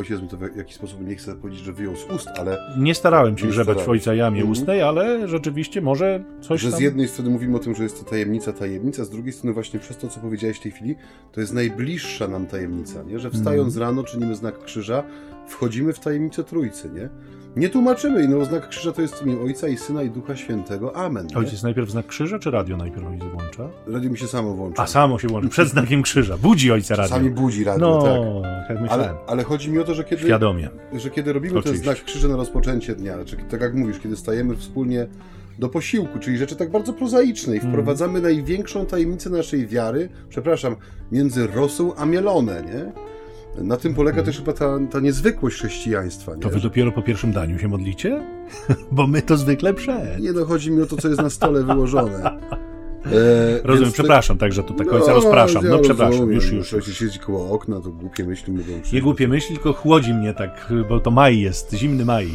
ojciec mi to w jakiś sposób nie chcę powiedzieć, że wyjął z ust, ale... Nie starałem się grzebać w ojca jamie mm -hmm. ustnej, ale rzeczywiście może coś Że tam... z jednej strony mówimy o tym, że jest to tajemnica, tajemnica, z drugiej strony właśnie przez to, co powiedziałeś w tej chwili, to jest najbliższa nam tajemnica, nie? Że wstając mm. rano czynimy znak krzyża, wchodzimy w tajemnicę Trójcy, nie? Nie tłumaczymy, no znak krzyża to jest imię Ojca i Syna i Ducha Świętego. Amen. Nie? Ojciec najpierw znak krzyża, czy radio najpierw ojciec włącza? Radio mi się samo włącza. A samo się włącza, przed znakiem krzyża. Budzi ojca radio. Sami budzi radio, no, tak. jak myślałem. Ale, ale chodzi mi o to, że kiedy, Świadomie. że kiedy robimy Oczywiście. ten znak krzyża na rozpoczęcie dnia, czy tak jak mówisz, kiedy stajemy wspólnie do posiłku, czyli rzeczy tak bardzo prozaicznej. Mm. Wprowadzamy największą tajemnicę naszej wiary, przepraszam, między rosą a mielone, nie? Na tym polega też chyba ta, ta niezwykłość chrześcijaństwa. Nie? To wy dopiero po pierwszym daniu się modlicie? <laughs> Bo my to zwykle przed. Nie, no chodzi mi o to, co jest na stole wyłożone. <laughs> E, Rozumiem, przepraszam, tak, że tu tak no, rozpraszam. No, przepraszam, rozumiem, już, już. Jeśli siedzi koło okna, to głupie myśli mówią. Nie głupie myśli, tylko chłodzi mnie tak, bo to maj jest, zimny maj.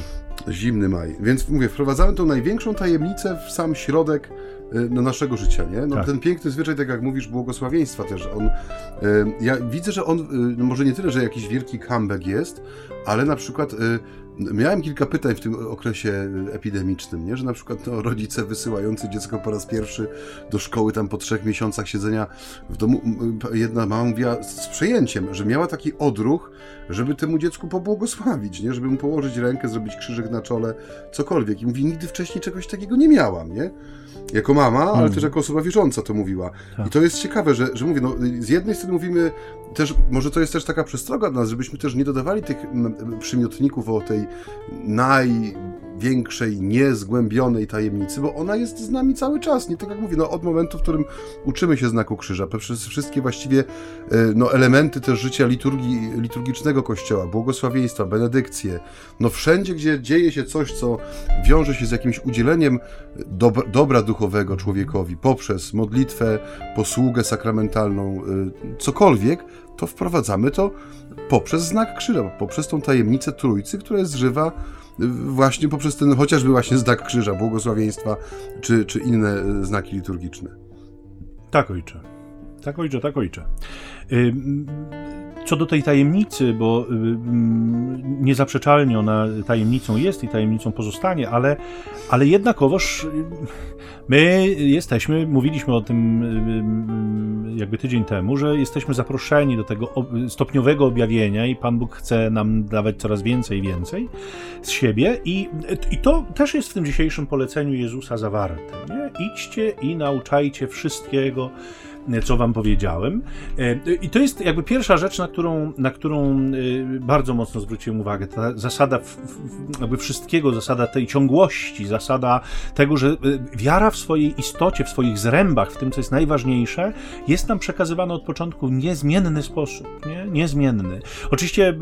Zimny maj. Więc mówię, wprowadzamy tą największą tajemnicę w sam środek no, naszego życia, nie? No, tak. Ten piękny zwyczaj, tak jak mówisz, błogosławieństwa też. On, y, ja widzę, że on, y, no może nie tyle, że jakiś wielki comeback jest, ale na przykład miałem kilka pytań w tym okresie epidemicznym, nie? że na przykład no, rodzice wysyłający dziecko po raz pierwszy do szkoły tam po trzech miesiącach siedzenia w domu, jedna mama mówiła z przejęciem, że miała taki odruch, żeby temu dziecku pobłogosławić, nie? żeby mu położyć rękę, zrobić krzyżyk na czole, cokolwiek. I mówi, nigdy wcześniej czegoś takiego nie miałam, nie? Jako mama, ale też jako osoba wierząca to mówiła. Tak. I to jest ciekawe, że, że mówię, no, z jednej strony mówimy też, może to jest też taka przestroga dla nas, żebyśmy też nie dodawali tych przymiotników o tej największej, niezgłębionej tajemnicy, bo ona jest z nami cały czas. Nie tak jak mówię, no, od momentu, w którym uczymy się znaku krzyża, przez wszystkie właściwie e, no, elementy też życia liturgii, liturgicznego Kościoła, błogosławieństwa, benedykcje, no wszędzie, gdzie dzieje się coś, co wiąże się z jakimś udzieleniem dobra, duchowego człowiekowi poprzez modlitwę, posługę sakramentalną, y, cokolwiek, to wprowadzamy to poprzez znak krzyża, poprzez tą tajemnicę Trójcy, która jest żywa y, właśnie poprzez ten chociażby właśnie znak krzyża, błogosławieństwa, czy, czy inne y, znaki liturgiczne. Tak, ojcze. Tak, ojcze, tak, ojcze. Co do tej tajemnicy, bo niezaprzeczalnie ona tajemnicą jest i tajemnicą pozostanie, ale, ale jednakowoż My jesteśmy, mówiliśmy o tym jakby tydzień temu, że jesteśmy zaproszeni do tego stopniowego objawienia i Pan Bóg chce nam dawać coraz więcej więcej z siebie i, i to też jest w tym dzisiejszym poleceniu Jezusa zawarte. Nie? Idźcie i nauczajcie wszystkiego, co wam powiedziałem. E, I to jest jakby pierwsza rzecz, na którą, na którą e, bardzo mocno zwróciłem uwagę. Ta zasada jakby wszystkiego, zasada tej ciągłości, zasada tego, że e, wiara w swojej istocie, w swoich zrębach, w tym, co jest najważniejsze, jest nam przekazywana od początku w niezmienny sposób. Nie? Niezmienny. Oczywiście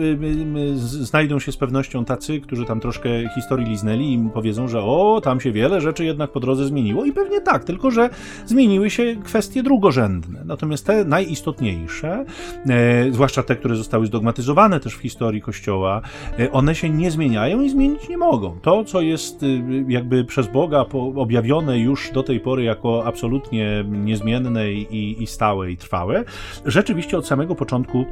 znajdą się z pewnością tacy, którzy tam troszkę historii liznęli i powiedzą, że o, tam się wiele rzeczy jednak po drodze zmieniło. I pewnie tak, tylko że zmieniły się kwestie drugorzędne Natomiast te najistotniejsze, e, zwłaszcza te, które zostały zdogmatyzowane też w historii Kościoła, e, one się nie zmieniają i zmienić nie mogą. To, co jest e, jakby przez Boga objawione już do tej pory jako absolutnie niezmienne i, i stałe i trwałe, rzeczywiście od samego początku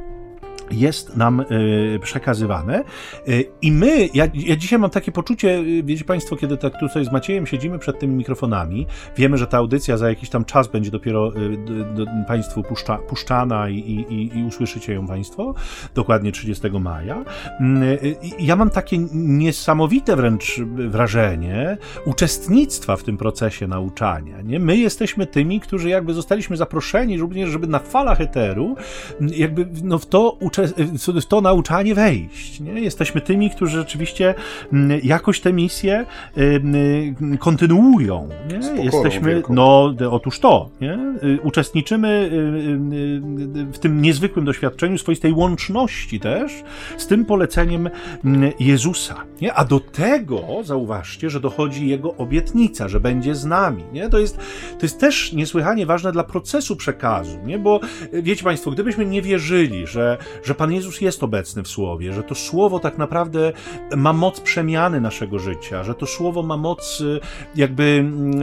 jest nam y, przekazywane. Y, I my, ja, ja, dzisiaj mam takie poczucie, y, wiecie Państwo, kiedy tak tutaj z Maciejem siedzimy przed tymi mikrofonami, wiemy, że ta audycja za jakiś tam czas będzie dopiero do, do Państwu puszcza, puszczana i, i, i, usłyszycie ją Państwo, dokładnie 30 maja. Mm, ja mam takie niesamowite wręcz wrażenie uczestnictwa w tym procesie nauczania. Nie? My jesteśmy tymi, którzy jakby zostaliśmy zaproszeni, również, żeby na falach eteru jakby no, w to uczestniczyć w to nauczanie wejść. Nie? Jesteśmy tymi, którzy rzeczywiście mm, jakoś tę misję kontynuują. Nie? Jesteśmy, wielką. no otóż to, nie? Y, uczestniczymy y, y, w tym niezwykłym doświadczeniu swoistej łączności też z tym poleceniem mm, Jezusa. Nie? A do tego zauważcie, że dochodzi Jego obietnica, że będzie z nami. Nie? To, jest, to jest też niesłychanie ważne dla procesu przekazu, nie? bo wiecie Państwo, gdybyśmy nie wierzyli, że, że Pan Jezus jest obecny w Słowie, że to Słowo tak naprawdę ma moc przemiany naszego życia, że to Słowo ma moc jakby mm,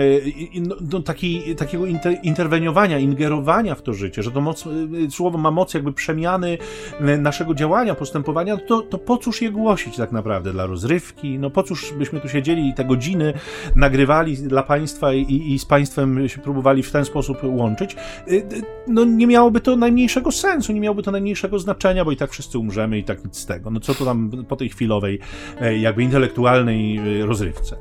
no, no, taki, takiego inter, interweniowania, ingerowania w to życie, że to moc, Słowo ma moc jakby przemiany naszego działania, postępowania, to, to po cóż je głosić tak naprawdę dla rozrywki? No po cóż byśmy tu siedzieli i te godziny nagrywali dla Państwa i, i z Państwem się próbowali w ten sposób łączyć? No nie miałoby to najmniejszego sensu, nie miałoby to najmniejszego znaczenia, bo i tak wszyscy umrzemy i tak nic z tego. No co to tam po tej chwilowej, e, jakby intelektualnej e, rozrywce.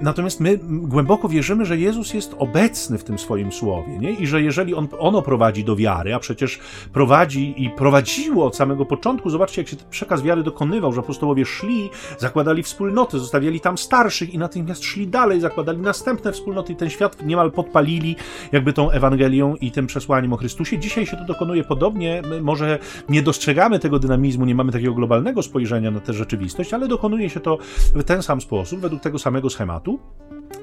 Natomiast my głęboko wierzymy, że Jezus jest obecny w tym swoim słowie, nie? I że jeżeli on, ono prowadzi do wiary, a przecież prowadzi i prowadziło od samego początku, zobaczcie, jak się ten przekaz wiary dokonywał, że apostołowie szli, zakładali wspólnoty, zostawiali tam starszych i natychmiast szli dalej, zakładali następne wspólnoty i ten świat niemal podpalili jakby tą Ewangelią i tym przesłaniem o Chrystusie. Dzisiaj się to dokonuje podobnie, może nie dostrzegamy tego dynamizmu, nie mamy takiego globalnego spojrzenia na tę rzeczywistość, ale dokonuje się to w ten sam sposób, według tego samego schematu.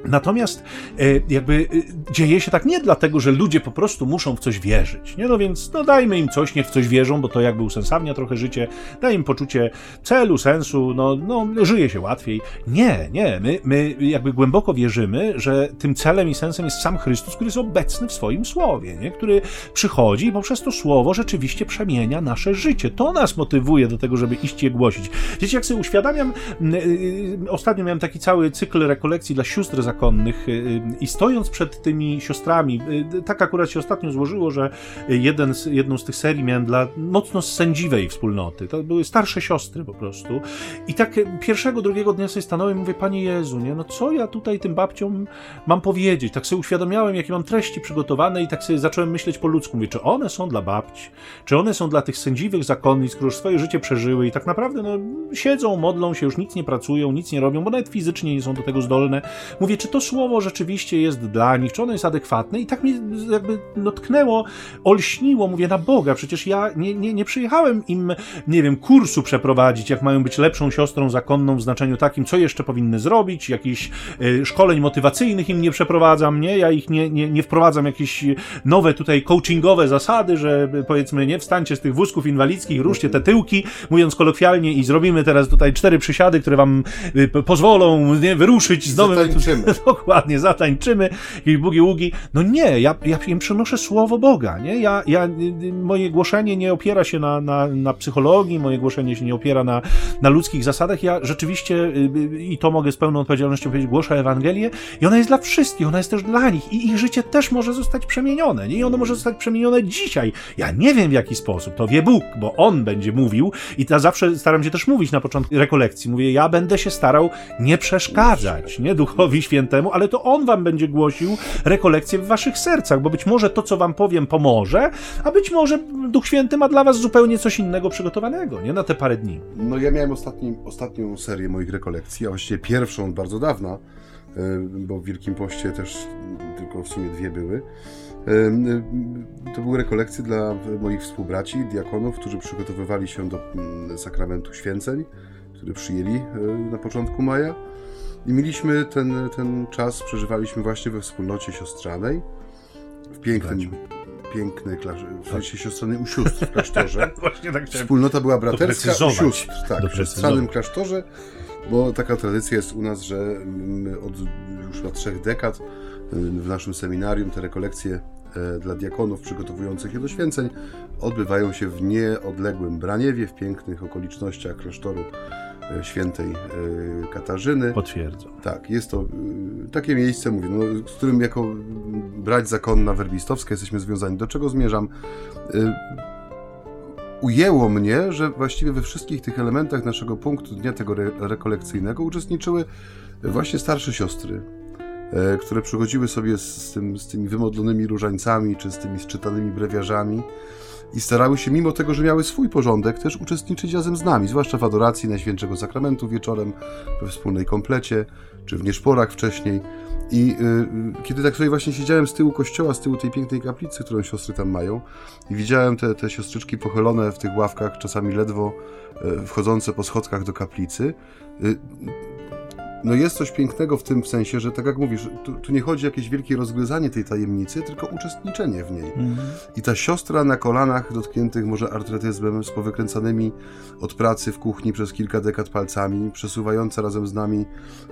Natomiast e, jakby e, dzieje się tak nie dlatego, że ludzie po prostu muszą w coś wierzyć. Nie? No więc no dajmy im coś, niech w coś wierzą, bo to jakby usensownia trochę życie, daje im poczucie celu, sensu, no, no żyje się łatwiej. Nie, nie, my, my jakby głęboko wierzymy, że tym celem i sensem jest sam Chrystus, który jest obecny w swoim słowie, nie? który przychodzi i poprzez to słowo rzeczywiście przemienia nasze życie. To nas motywuje do tego, żeby iść je głosić. Wiecie, jak sobie uświadamiam, ostatnio miałem taki cały cykl rekolekcji dla sióstr zakonnych y, y, i stojąc przed tymi siostrami, y, tak akurat się ostatnio złożyło, że jeden z, jedną z tych serii miałem dla mocno sędziwej wspólnoty. To były starsze siostry po prostu. I tak pierwszego, drugiego dnia sobie stanąłem i mówię, Panie Jezu, nie, no co ja tutaj tym babciom mam powiedzieć? Tak sobie uświadomiałem, jakie mam treści przygotowane i tak sobie zacząłem myśleć po ludzku. Mówię, czy one są dla babci? Czy one są dla tych sędziwych zakonnic, które już swoje życie przeżyły i tak naprawdę no, siedzą, modlą się, już nic nie pracują, nic nie robią, bo nawet fizycznie nie są do tego zdolne. Mówię, czy to słowo rzeczywiście jest dla nich, czy ono jest adekwatne? I tak mi jakby dotknęło, olśniło, mówię, na Boga, przecież ja nie, nie, nie przyjechałem im, nie wiem, kursu przeprowadzić, jak mają być lepszą siostrą zakonną w znaczeniu takim, co jeszcze powinny zrobić, jakichś y, szkoleń motywacyjnych im nie przeprowadzam, nie? Ja ich nie, nie, nie wprowadzam jakieś nowe tutaj coachingowe zasady, że powiedzmy, nie wstańcie z tych wózków inwalidzkich, ruszcie te tyłki, mówiąc kolokwialnie i zrobimy teraz tutaj cztery przysiady, które wam y, pozwolą nie, wyruszyć z nowym... <laughs> dokładnie, zatańczymy i bugi ługi. No nie, ja, ja im przynoszę słowo Boga, nie? Ja, ja, moje głoszenie nie opiera się na, na, na psychologii, moje głoszenie się nie opiera na, na ludzkich zasadach. Ja rzeczywiście, y, y, i to mogę z pełną odpowiedzialnością powiedzieć, głoszę Ewangelię i ona jest dla wszystkich, ona jest też dla nich i ich życie też może zostać przemienione, nie? I ono może zostać przemienione dzisiaj. Ja nie wiem w jaki sposób, to wie Bóg, bo On będzie mówił i ja zawsze staram się też mówić na początku rekolekcji. Mówię, ja będę się starał nie przeszkadzać, nie? Duchowi Świętemu, ale to on wam będzie głosił rekolekcje w waszych sercach, bo być może to, co wam powiem, pomoże, a być może Duch Święty ma dla was zupełnie coś innego przygotowanego, nie? Na te parę dni. No ja miałem ostatni, ostatnią serię moich rekolekcji, a właściwie pierwszą od bardzo dawna, e, bo w Wielkim Poście też tylko w sumie dwie były. E, e, to były rekolekcje dla moich współbraci, diakonów, którzy przygotowywali się do mm, sakramentu święceń, który przyjęli na początku maja. I mieliśmy ten, ten czas, przeżywaliśmy właśnie we wspólnocie siostrzanej, w pięknym, pięknej klasztorze, w sensie siostrzanej u sióstr w klasztorze. <laughs> właśnie tak Wspólnota była braterska u sióstr, tak, w siostrzanym klasztorze, bo taka tradycja jest u nas, że od już na trzech dekad w naszym seminarium te rekolekcje e, dla diakonów przygotowujących je do święceń odbywają się w nieodległym Braniewie, w pięknych okolicznościach klasztoru świętej e, Katarzyny. Potwierdzam. Tak, jest to e, takie miejsce, mówię, no, z którym jako brać zakonna werbistowska jesteśmy związani. Do czego zmierzam? Ujęło mnie, że właściwie we wszystkich tych elementach naszego punktu dnia tego re rekolekcyjnego uczestniczyły właśnie starsze siostry. e, które przychodziły sobie z, z, tym, z tymi wymodlonymi różańcami, czy z tymi sczytanymi brewiarzami i starały się, mimo tego, że miały swój porządek, też uczestniczyć razem z nami, zwłaszcza w adoracji Najświętszego Sakramentu wieczorem, we wspólnej komplecie, czy w nieszporach wcześniej. I y, kiedy tak sobie właśnie siedziałem z tyłu kościoła, z tyłu tej pięknej kaplicy, którą siostry tam mają, i widziałem te, te siostrzyczki pochylone w tych ławkach, czasami ledwo y, wchodzące po schodkach do kaplicy, y, no jest coś pięknego w tym sensie, że tak jak mówisz, tu, tu nie chodzi o jakieś wielkie rozgryzanie tej tajemnicy, tylko uczestniczenie w niej. Mm. I ta siostra na kolanach dotkniętych może artretyzmem, z powykręcanymi od pracy w kuchni przez kilka dekad palcami, przesuwająca razem z nami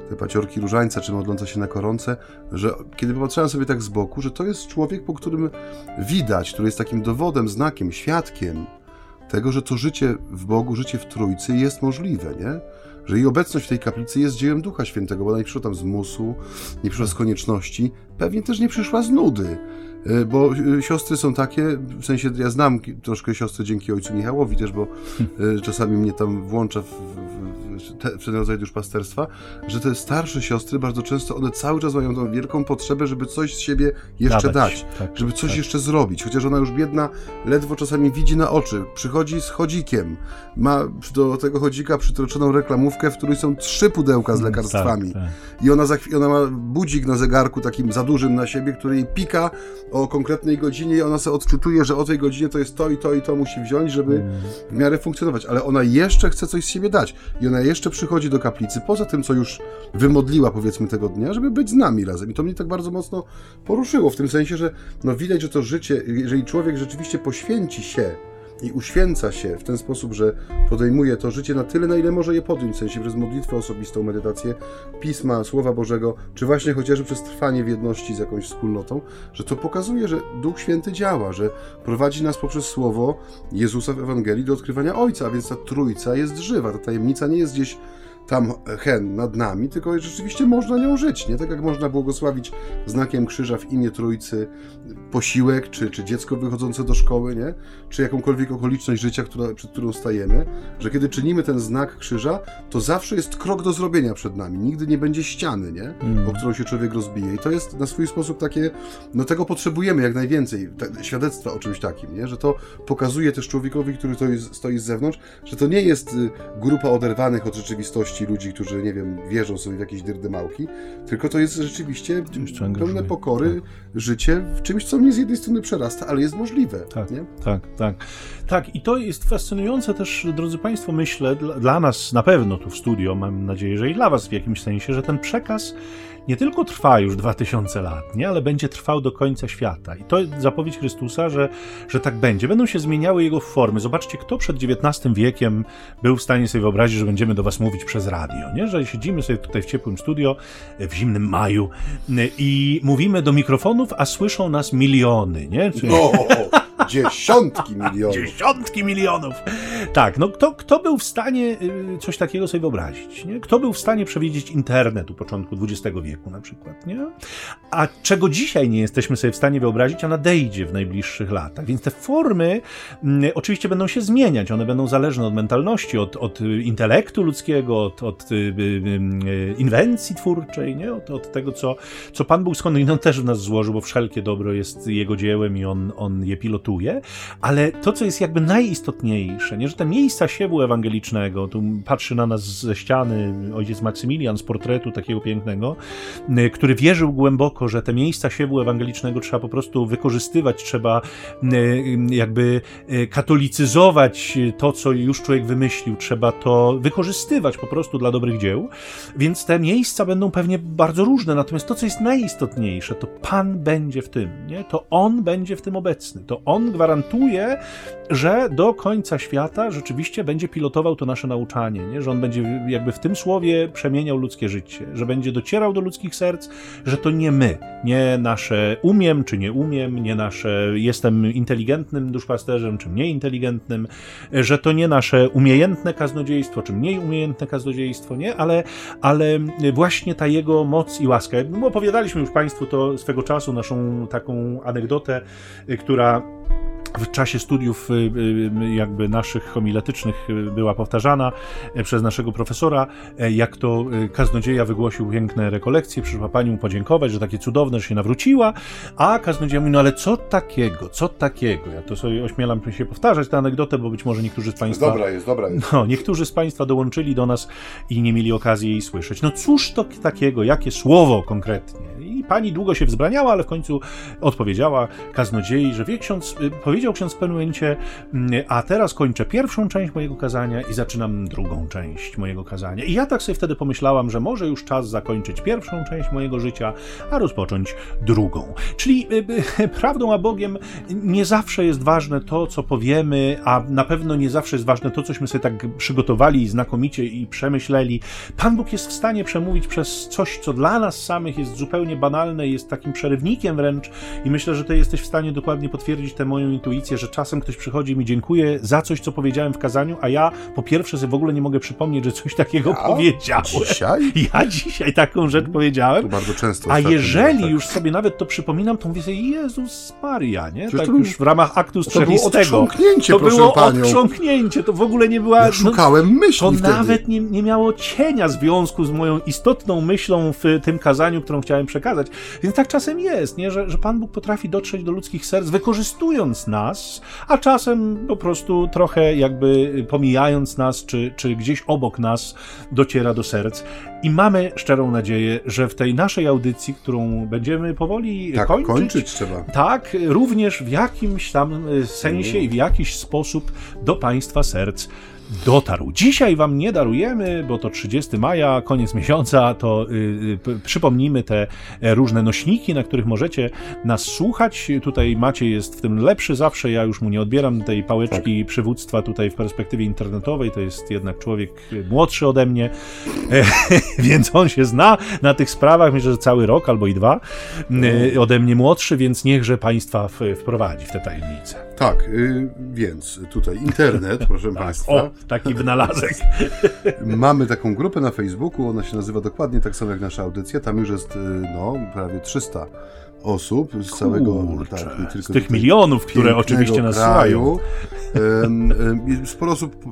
te paciorki różańca, czy modląca się na koronce, że kiedy popatrzyłem sobie tak z boku, że to jest człowiek, po którym widać, który jest takim dowodem, znakiem, świadkiem tego, że to życie w Bogu, życie w Trójcy jest możliwe, nie? Że jej obecność w tej kaplicy jest dziełem Ducha Świętego, bo ona nie przyszła tam z musu, nie przyszła z konieczności, pewnie też nie przyszła z nudy. E, bo e, siostry są takie, w sensie ja znam troszkę siostry dzięki ojcu Michałowi też, bo e, czasami mnie tam włącza w, w, w ten rodzaj duszpasterstwa, że te starsze siostry bardzo często one cały czas mają tą wielką potrzebę, żeby coś z siebie jeszcze Dawać. dać, tak, żeby coś tak. jeszcze zrobić, chociaż ona już biedna ledwo czasami widzi na oczy, przychodzi z chodzikiem, ma do tego chodzika przytroczoną reklamówkę, w której są trzy pudełka z mm, lekarstwami. tak, tak. i ona, za, ona ma budzik na zegarku takim za dużym na siebie, który jej pika o konkretnej godzinie i ona sobie odczytuje, że o tej godzinie to jest to i to i to musi wziąć, żeby w miarę funkcjonować, ale ona jeszcze chce coś z siebie dać. I ona jeszcze przychodzi do kaplicy, poza tym, co już wymodliła powiedzmy tego dnia, żeby być z nami razem. I to mnie tak bardzo mocno poruszyło, w tym sensie, że no widać, że to życie, jeżeli człowiek rzeczywiście poświęci się i uświęca się w ten sposób, że podejmuje to życie na tyle, na ile może je podjąć, w sensie przez modlitwę osobistą, medytację, pisma, Słowa Bożego, czy właśnie chociażby przez trwanie w jedności z jakąś wspólnotą, że to pokazuje, że Duch Święty działa, że prowadzi nas poprzez Słowo Jezusa w Ewangelii do odkrywania Ojca, a więc ta Trójca jest żywa, ta tajemnica nie jest gdzieś tam hen nad nami, tylko rzeczywiście można nią żyć. Nie tak jak można błogosławić znakiem krzyża w imię Trójcy posiłek, czy, czy dziecko wychodzące do szkoły, nie? czy jakąkolwiek okoliczność życia, która, przed którą stajemy, że kiedy czynimy ten znak krzyża, to zawsze jest krok do zrobienia przed nami. Nigdy nie będzie ściany, nie? Mm. o którą się człowiek rozbije. I to jest na swój sposób takie, no tego potrzebujemy jak najwięcej, te, świadectwa o czymś takim, nie? że to pokazuje też człowiekowi, który stoi, stoi z zewnątrz, że to nie jest y, grupa oderwanych od rzeczywistości ludzi, którzy, nie wiem, wierzą sobie w jakieś dyrdymałki, tylko to jest rzeczywiście pełne pokory, tak. życie w czymś, co mnie z jednej strony przerasta, ale jest możliwe. Tak, nie? tak, tak. Tak, i to jest fascynujące też, drodzy Państwo, myślę, dla, dla nas na pewno tu w studio, mam nadzieję, że i dla Was w jakimś sensie, że ten przekaz nie tylko trwa już 2000 lat, nie, ale będzie trwał do końca świata. I to zapowiedź Chrystusa, że, że tak będzie. Będą się zmieniały jego formy. Zobaczcie, kto przed XIX wiekiem był w stanie sobie wyobrazić, że będziemy do was mówić przez radio, nie? Że siedzimy sobie tutaj w ciepłym studio w zimnym maju i mówimy do mikrofonów, a słyszą nas miliony, nie? Czyli... No. Dziesiątki milionów. Dziesiątki milionów. Tak, no kto, kto był w stanie y, coś takiego sobie wyobrazić? Nie? Kto był w stanie przewidzieć internet u początku XX wieku na przykład? Nie? A czego dzisiaj nie jesteśmy sobie w stanie wyobrazić, a nadejdzie w najbliższych latach. Więc te formy mm, oczywiście będą się zmieniać. One będą zależne od mentalności, od, od intelektu ludzkiego, od, od y, y, inwencji twórczej, nie? Od, od tego, co, co Pan Bóg skądinąd też w nas złożył, bo wszelkie dobro jest Jego dziełem i On, on je pilotuje ale to, co jest jakby najistotniejsze, nie, że te miejsca siewu ewangelicznego, tu patrzy na nas ze ściany ojciec Maksymilian z portretu takiego pięknego, y, który wierzył głęboko, że te miejsca siewu ewangelicznego trzeba po prostu wykorzystywać, trzeba y, jakby y, katolicyzować to, co już człowiek wymyślił, trzeba to wykorzystywać po prostu dla dobrych dzieł, więc te miejsca będą pewnie bardzo różne, natomiast to, co jest najistotniejsze, to Pan będzie w tym, nie? to On będzie w tym obecny, to On gwarantuje, że do końca świata rzeczywiście będzie pilotował to nasze nauczanie, nie? że on będzie jakby w tym słowie przemieniał ludzkie życie, że będzie docierał do ludzkich serc, że to nie my, nie nasze umiem czy nie umiem, nie nasze jestem inteligentnym duszpasterzem czy mniej inteligentnym, że to nie nasze umiejętne kaznodziejstwo czy mniej umiejętne kaznodziejstwo, nie? Ale, ale właśnie ta jego moc i łaska. Opowiadaliśmy już Państwu to swego czasu, naszą taką anegdotę, która w czasie studiów y, y, jakby naszych homiletycznych y, była powtarzana przez naszego profesora, jak to kaznodzieja wygłosił piękne rekolekcje, przyszła pani mu podziękować, że takie cudowne, że się nawróciła, a kaznodzieja mówi, no ale co takiego, co takiego? Ja to sobie ośmielam się powtarzać tę anegdotę, bo być może niektórzy z państwa... Dobra jest, dobra jest. No, niektórzy z państwa dołączyli do nas i nie mieli okazji jej słyszeć. No cóż to takiego, jakie słowo konkretnie? Pani długo się wzbraniała, ale w końcu odpowiedziała kaznodziei, że wie ksiądz, powiedział powiedział ksiądz w pewnym momencie, mm, a teraz kończę pierwszą część mojego kazania i zaczynam drugą część mojego kazania. I ja tak sobie wtedy pomyślałam, że może już czas zakończyć pierwszą część mojego życia, a rozpocząć drugą. Czyli y, y, <laughs> prawdą a Bogiem nie zawsze jest ważne to, co powiemy, a na pewno nie zawsze jest ważne to, cośmy sobie tak przygotowali znakomicie i przemyśleli. Pan Bóg jest w stanie przemówić przez coś, co dla nas samych jest zupełnie banalne, jest takim przerywnikiem wręcz i myślę, że ty jesteś w stanie dokładnie potwierdzić tę moją intuicję że czasem ktoś przychodzi i mi dziękuję za coś, co powiedziałem w kazaniu, a ja po pierwsze sobie w ogóle nie mogę przypomnieć, że coś takiego ja? powiedziałem. Dzisiaj? <laughs> Ja dzisiaj taką rzecz powiedziałem. To bardzo często. A jeżeli tak. już sobie nawet to przypominam, to mówię sobie, Jezus Maria, nie? tak już w ramach aktu strzelistego. To było To było odchrząknięcie, to w ogóle nie była... Ja szukałem no, myśli To wtedy. nawet nie, nie miało cienia związku z moją istotną myślą w tym kazaniu, którą chciałem przekazać. Więc tak czasem jest, nie? Że, że Pan Bóg potrafi dotrzeć do ludzkich serc, wykorzystując nas nas, a czasem po prostu trochę jakby pomijając nas, czy, czy gdzieś obok nas dociera do serc. I mamy szczerą nadzieję, że w tej naszej audycji, którą będziemy powoli tak, kończyć, kończyć trzeba. tak, również w jakimś tam sensie i w jakiś sposób do Państwa serc dotarł. Dzisiaj Wam nie darujemy, bo to 30 maja, koniec miesiąca, to yy, przypomnijmy te e, różne nośniki, na których możecie nas słuchać. Tutaj Macie jest w tym lepszy zawsze, ja już mu nie odbieram tej pałeczki tak. przywództwa tutaj w perspektywie internetowej, to jest jednak człowiek młodszy ode mnie, e, <laughs> więc on się zna na tych sprawach, myślę, że cały rok albo i dwa, e, ode mnie młodszy, więc niechże Państwa wprowadzi w te tajemnice. Tak, y, więc tutaj internet, <laughs> proszę tak, Państwa. O, taki wynalazek. <laughs> Mamy taką grupę na Facebooku, ona się nazywa dokładnie tak samo jak nasza audycja. Tam już jest y, no, prawie 300 osób z całego tak, z tych milionów, które oczywiście nas kraju. Sporo osób y,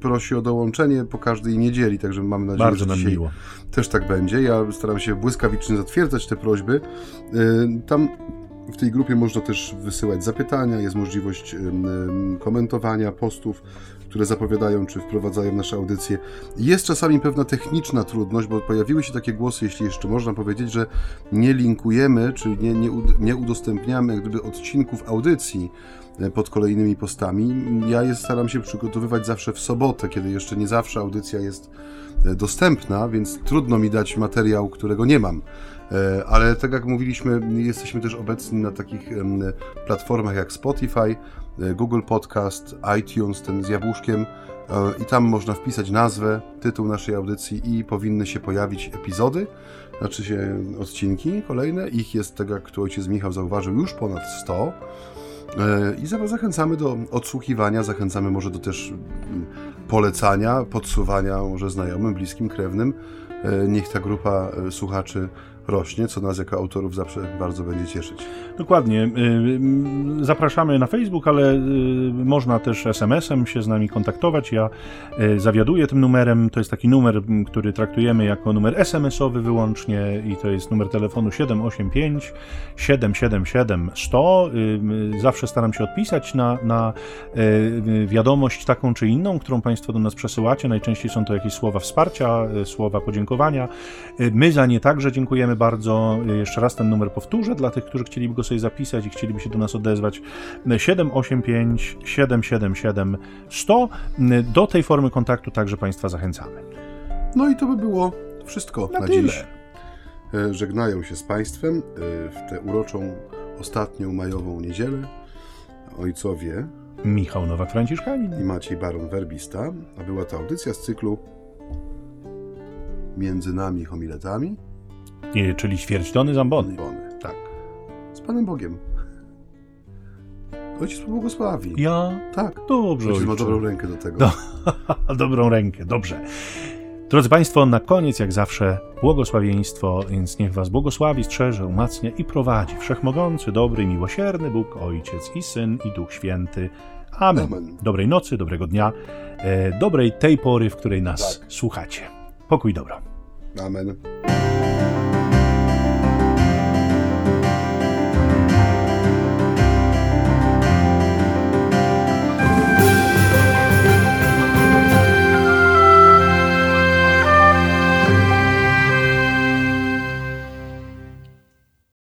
prosi o dołączenie po każdej niedzieli, także mamy nadzieję, Bardzo że nam dzisiaj miło. też tak będzie. Ja staram się błyskawicznie zatwierdzać te prośby. Tam w tej grupie można też wysyłać zapytania, jest możliwość komentowania postów, które zapowiadają czy wprowadzają nasze audycje. Jest czasami pewna techniczna trudność, bo pojawiły się takie głosy, jeśli jeszcze można powiedzieć, że nie linkujemy, czy nie, nie, nie udostępniamy jak gdyby odcinków audycji e, pod kolejnymi postami. Ja je staram się przygotowywać zawsze w sobotę, kiedy jeszcze nie zawsze audycja jest e, dostępna, więc trudno mi dać materiał, którego nie mam. E, ale tak jak mówiliśmy, jesteśmy też obecni na takich platformach jak Spotify, e, Google Podcast, iTunes, ten z jabłuszkiem e, i tam można wpisać nazwę, tytuł naszej audycji i powinny się pojawić epizody, znaczy się odcinki kolejne. Ich jest, tak jak tu ojciec Michał zauważył, już ponad 100. I zachęcamy do odsłuchiwania, zachęcamy może do też polecania, podsuwania może znajomym, bliskim, krewnym. Niech ta grupa słuchaczy rośnie, co nas jako autorów zawsze bardzo będzie cieszyć. Dokładnie. Y, y, zapraszamy na Facebook, ale y, można też SMS-em się z nami kontaktować. Ja zawiaduję tym numerem. To jest taki numer, który traktujemy jako numer SMS-owy wyłącznie i to jest numer telefonu 785 777 100. Zawsze staram się odpisać na, na wiadomość taką czy inną, którą Państwo do nas przesyłacie. Najczęściej są to jakieś słowa wsparcia, słowa podziękowania. My za nie także dziękujemy bardzo. Jeszcze raz ten numer powtórzę dla tych, którzy chcieliby go sobie zapisać i chcieliby się do nas odezwać. 785 777 100. Do tej formy kontaktu także Państwa zachęcamy. No i to by było wszystko na, na dziś. E, żegnają się z Państwem e, w tę uroczą ostatnią majową niedzielę ojcowie Michał Nowak-Franciszkanin i Maciej Baron-Werbista, a była to audycja z cyklu Między nami homiletami nie, czyli ćwierćtony zambony. Zambony, tak. Z Panem Bogiem. Ojciec pobłogosławi. Ja? Tak. Dobrze, Ojciec ma dobrą rękę do tego. Do, <laughs> dobrą rękę, dobrze. Drodzy Państwo, na koniec, jak zawsze, błogosławieństwo, więc niech Was błogosławi, strzeże, umacnia i prowadzi Wszechmogący, dobry i miłosierny Bóg, Ojciec i Syn i Duch Święty. Amen. Amen. Dobrej nocy, dobrego dnia, e, dobrej tej pory, w której nas Tak. słuchacie. Pokój dobro. Amen.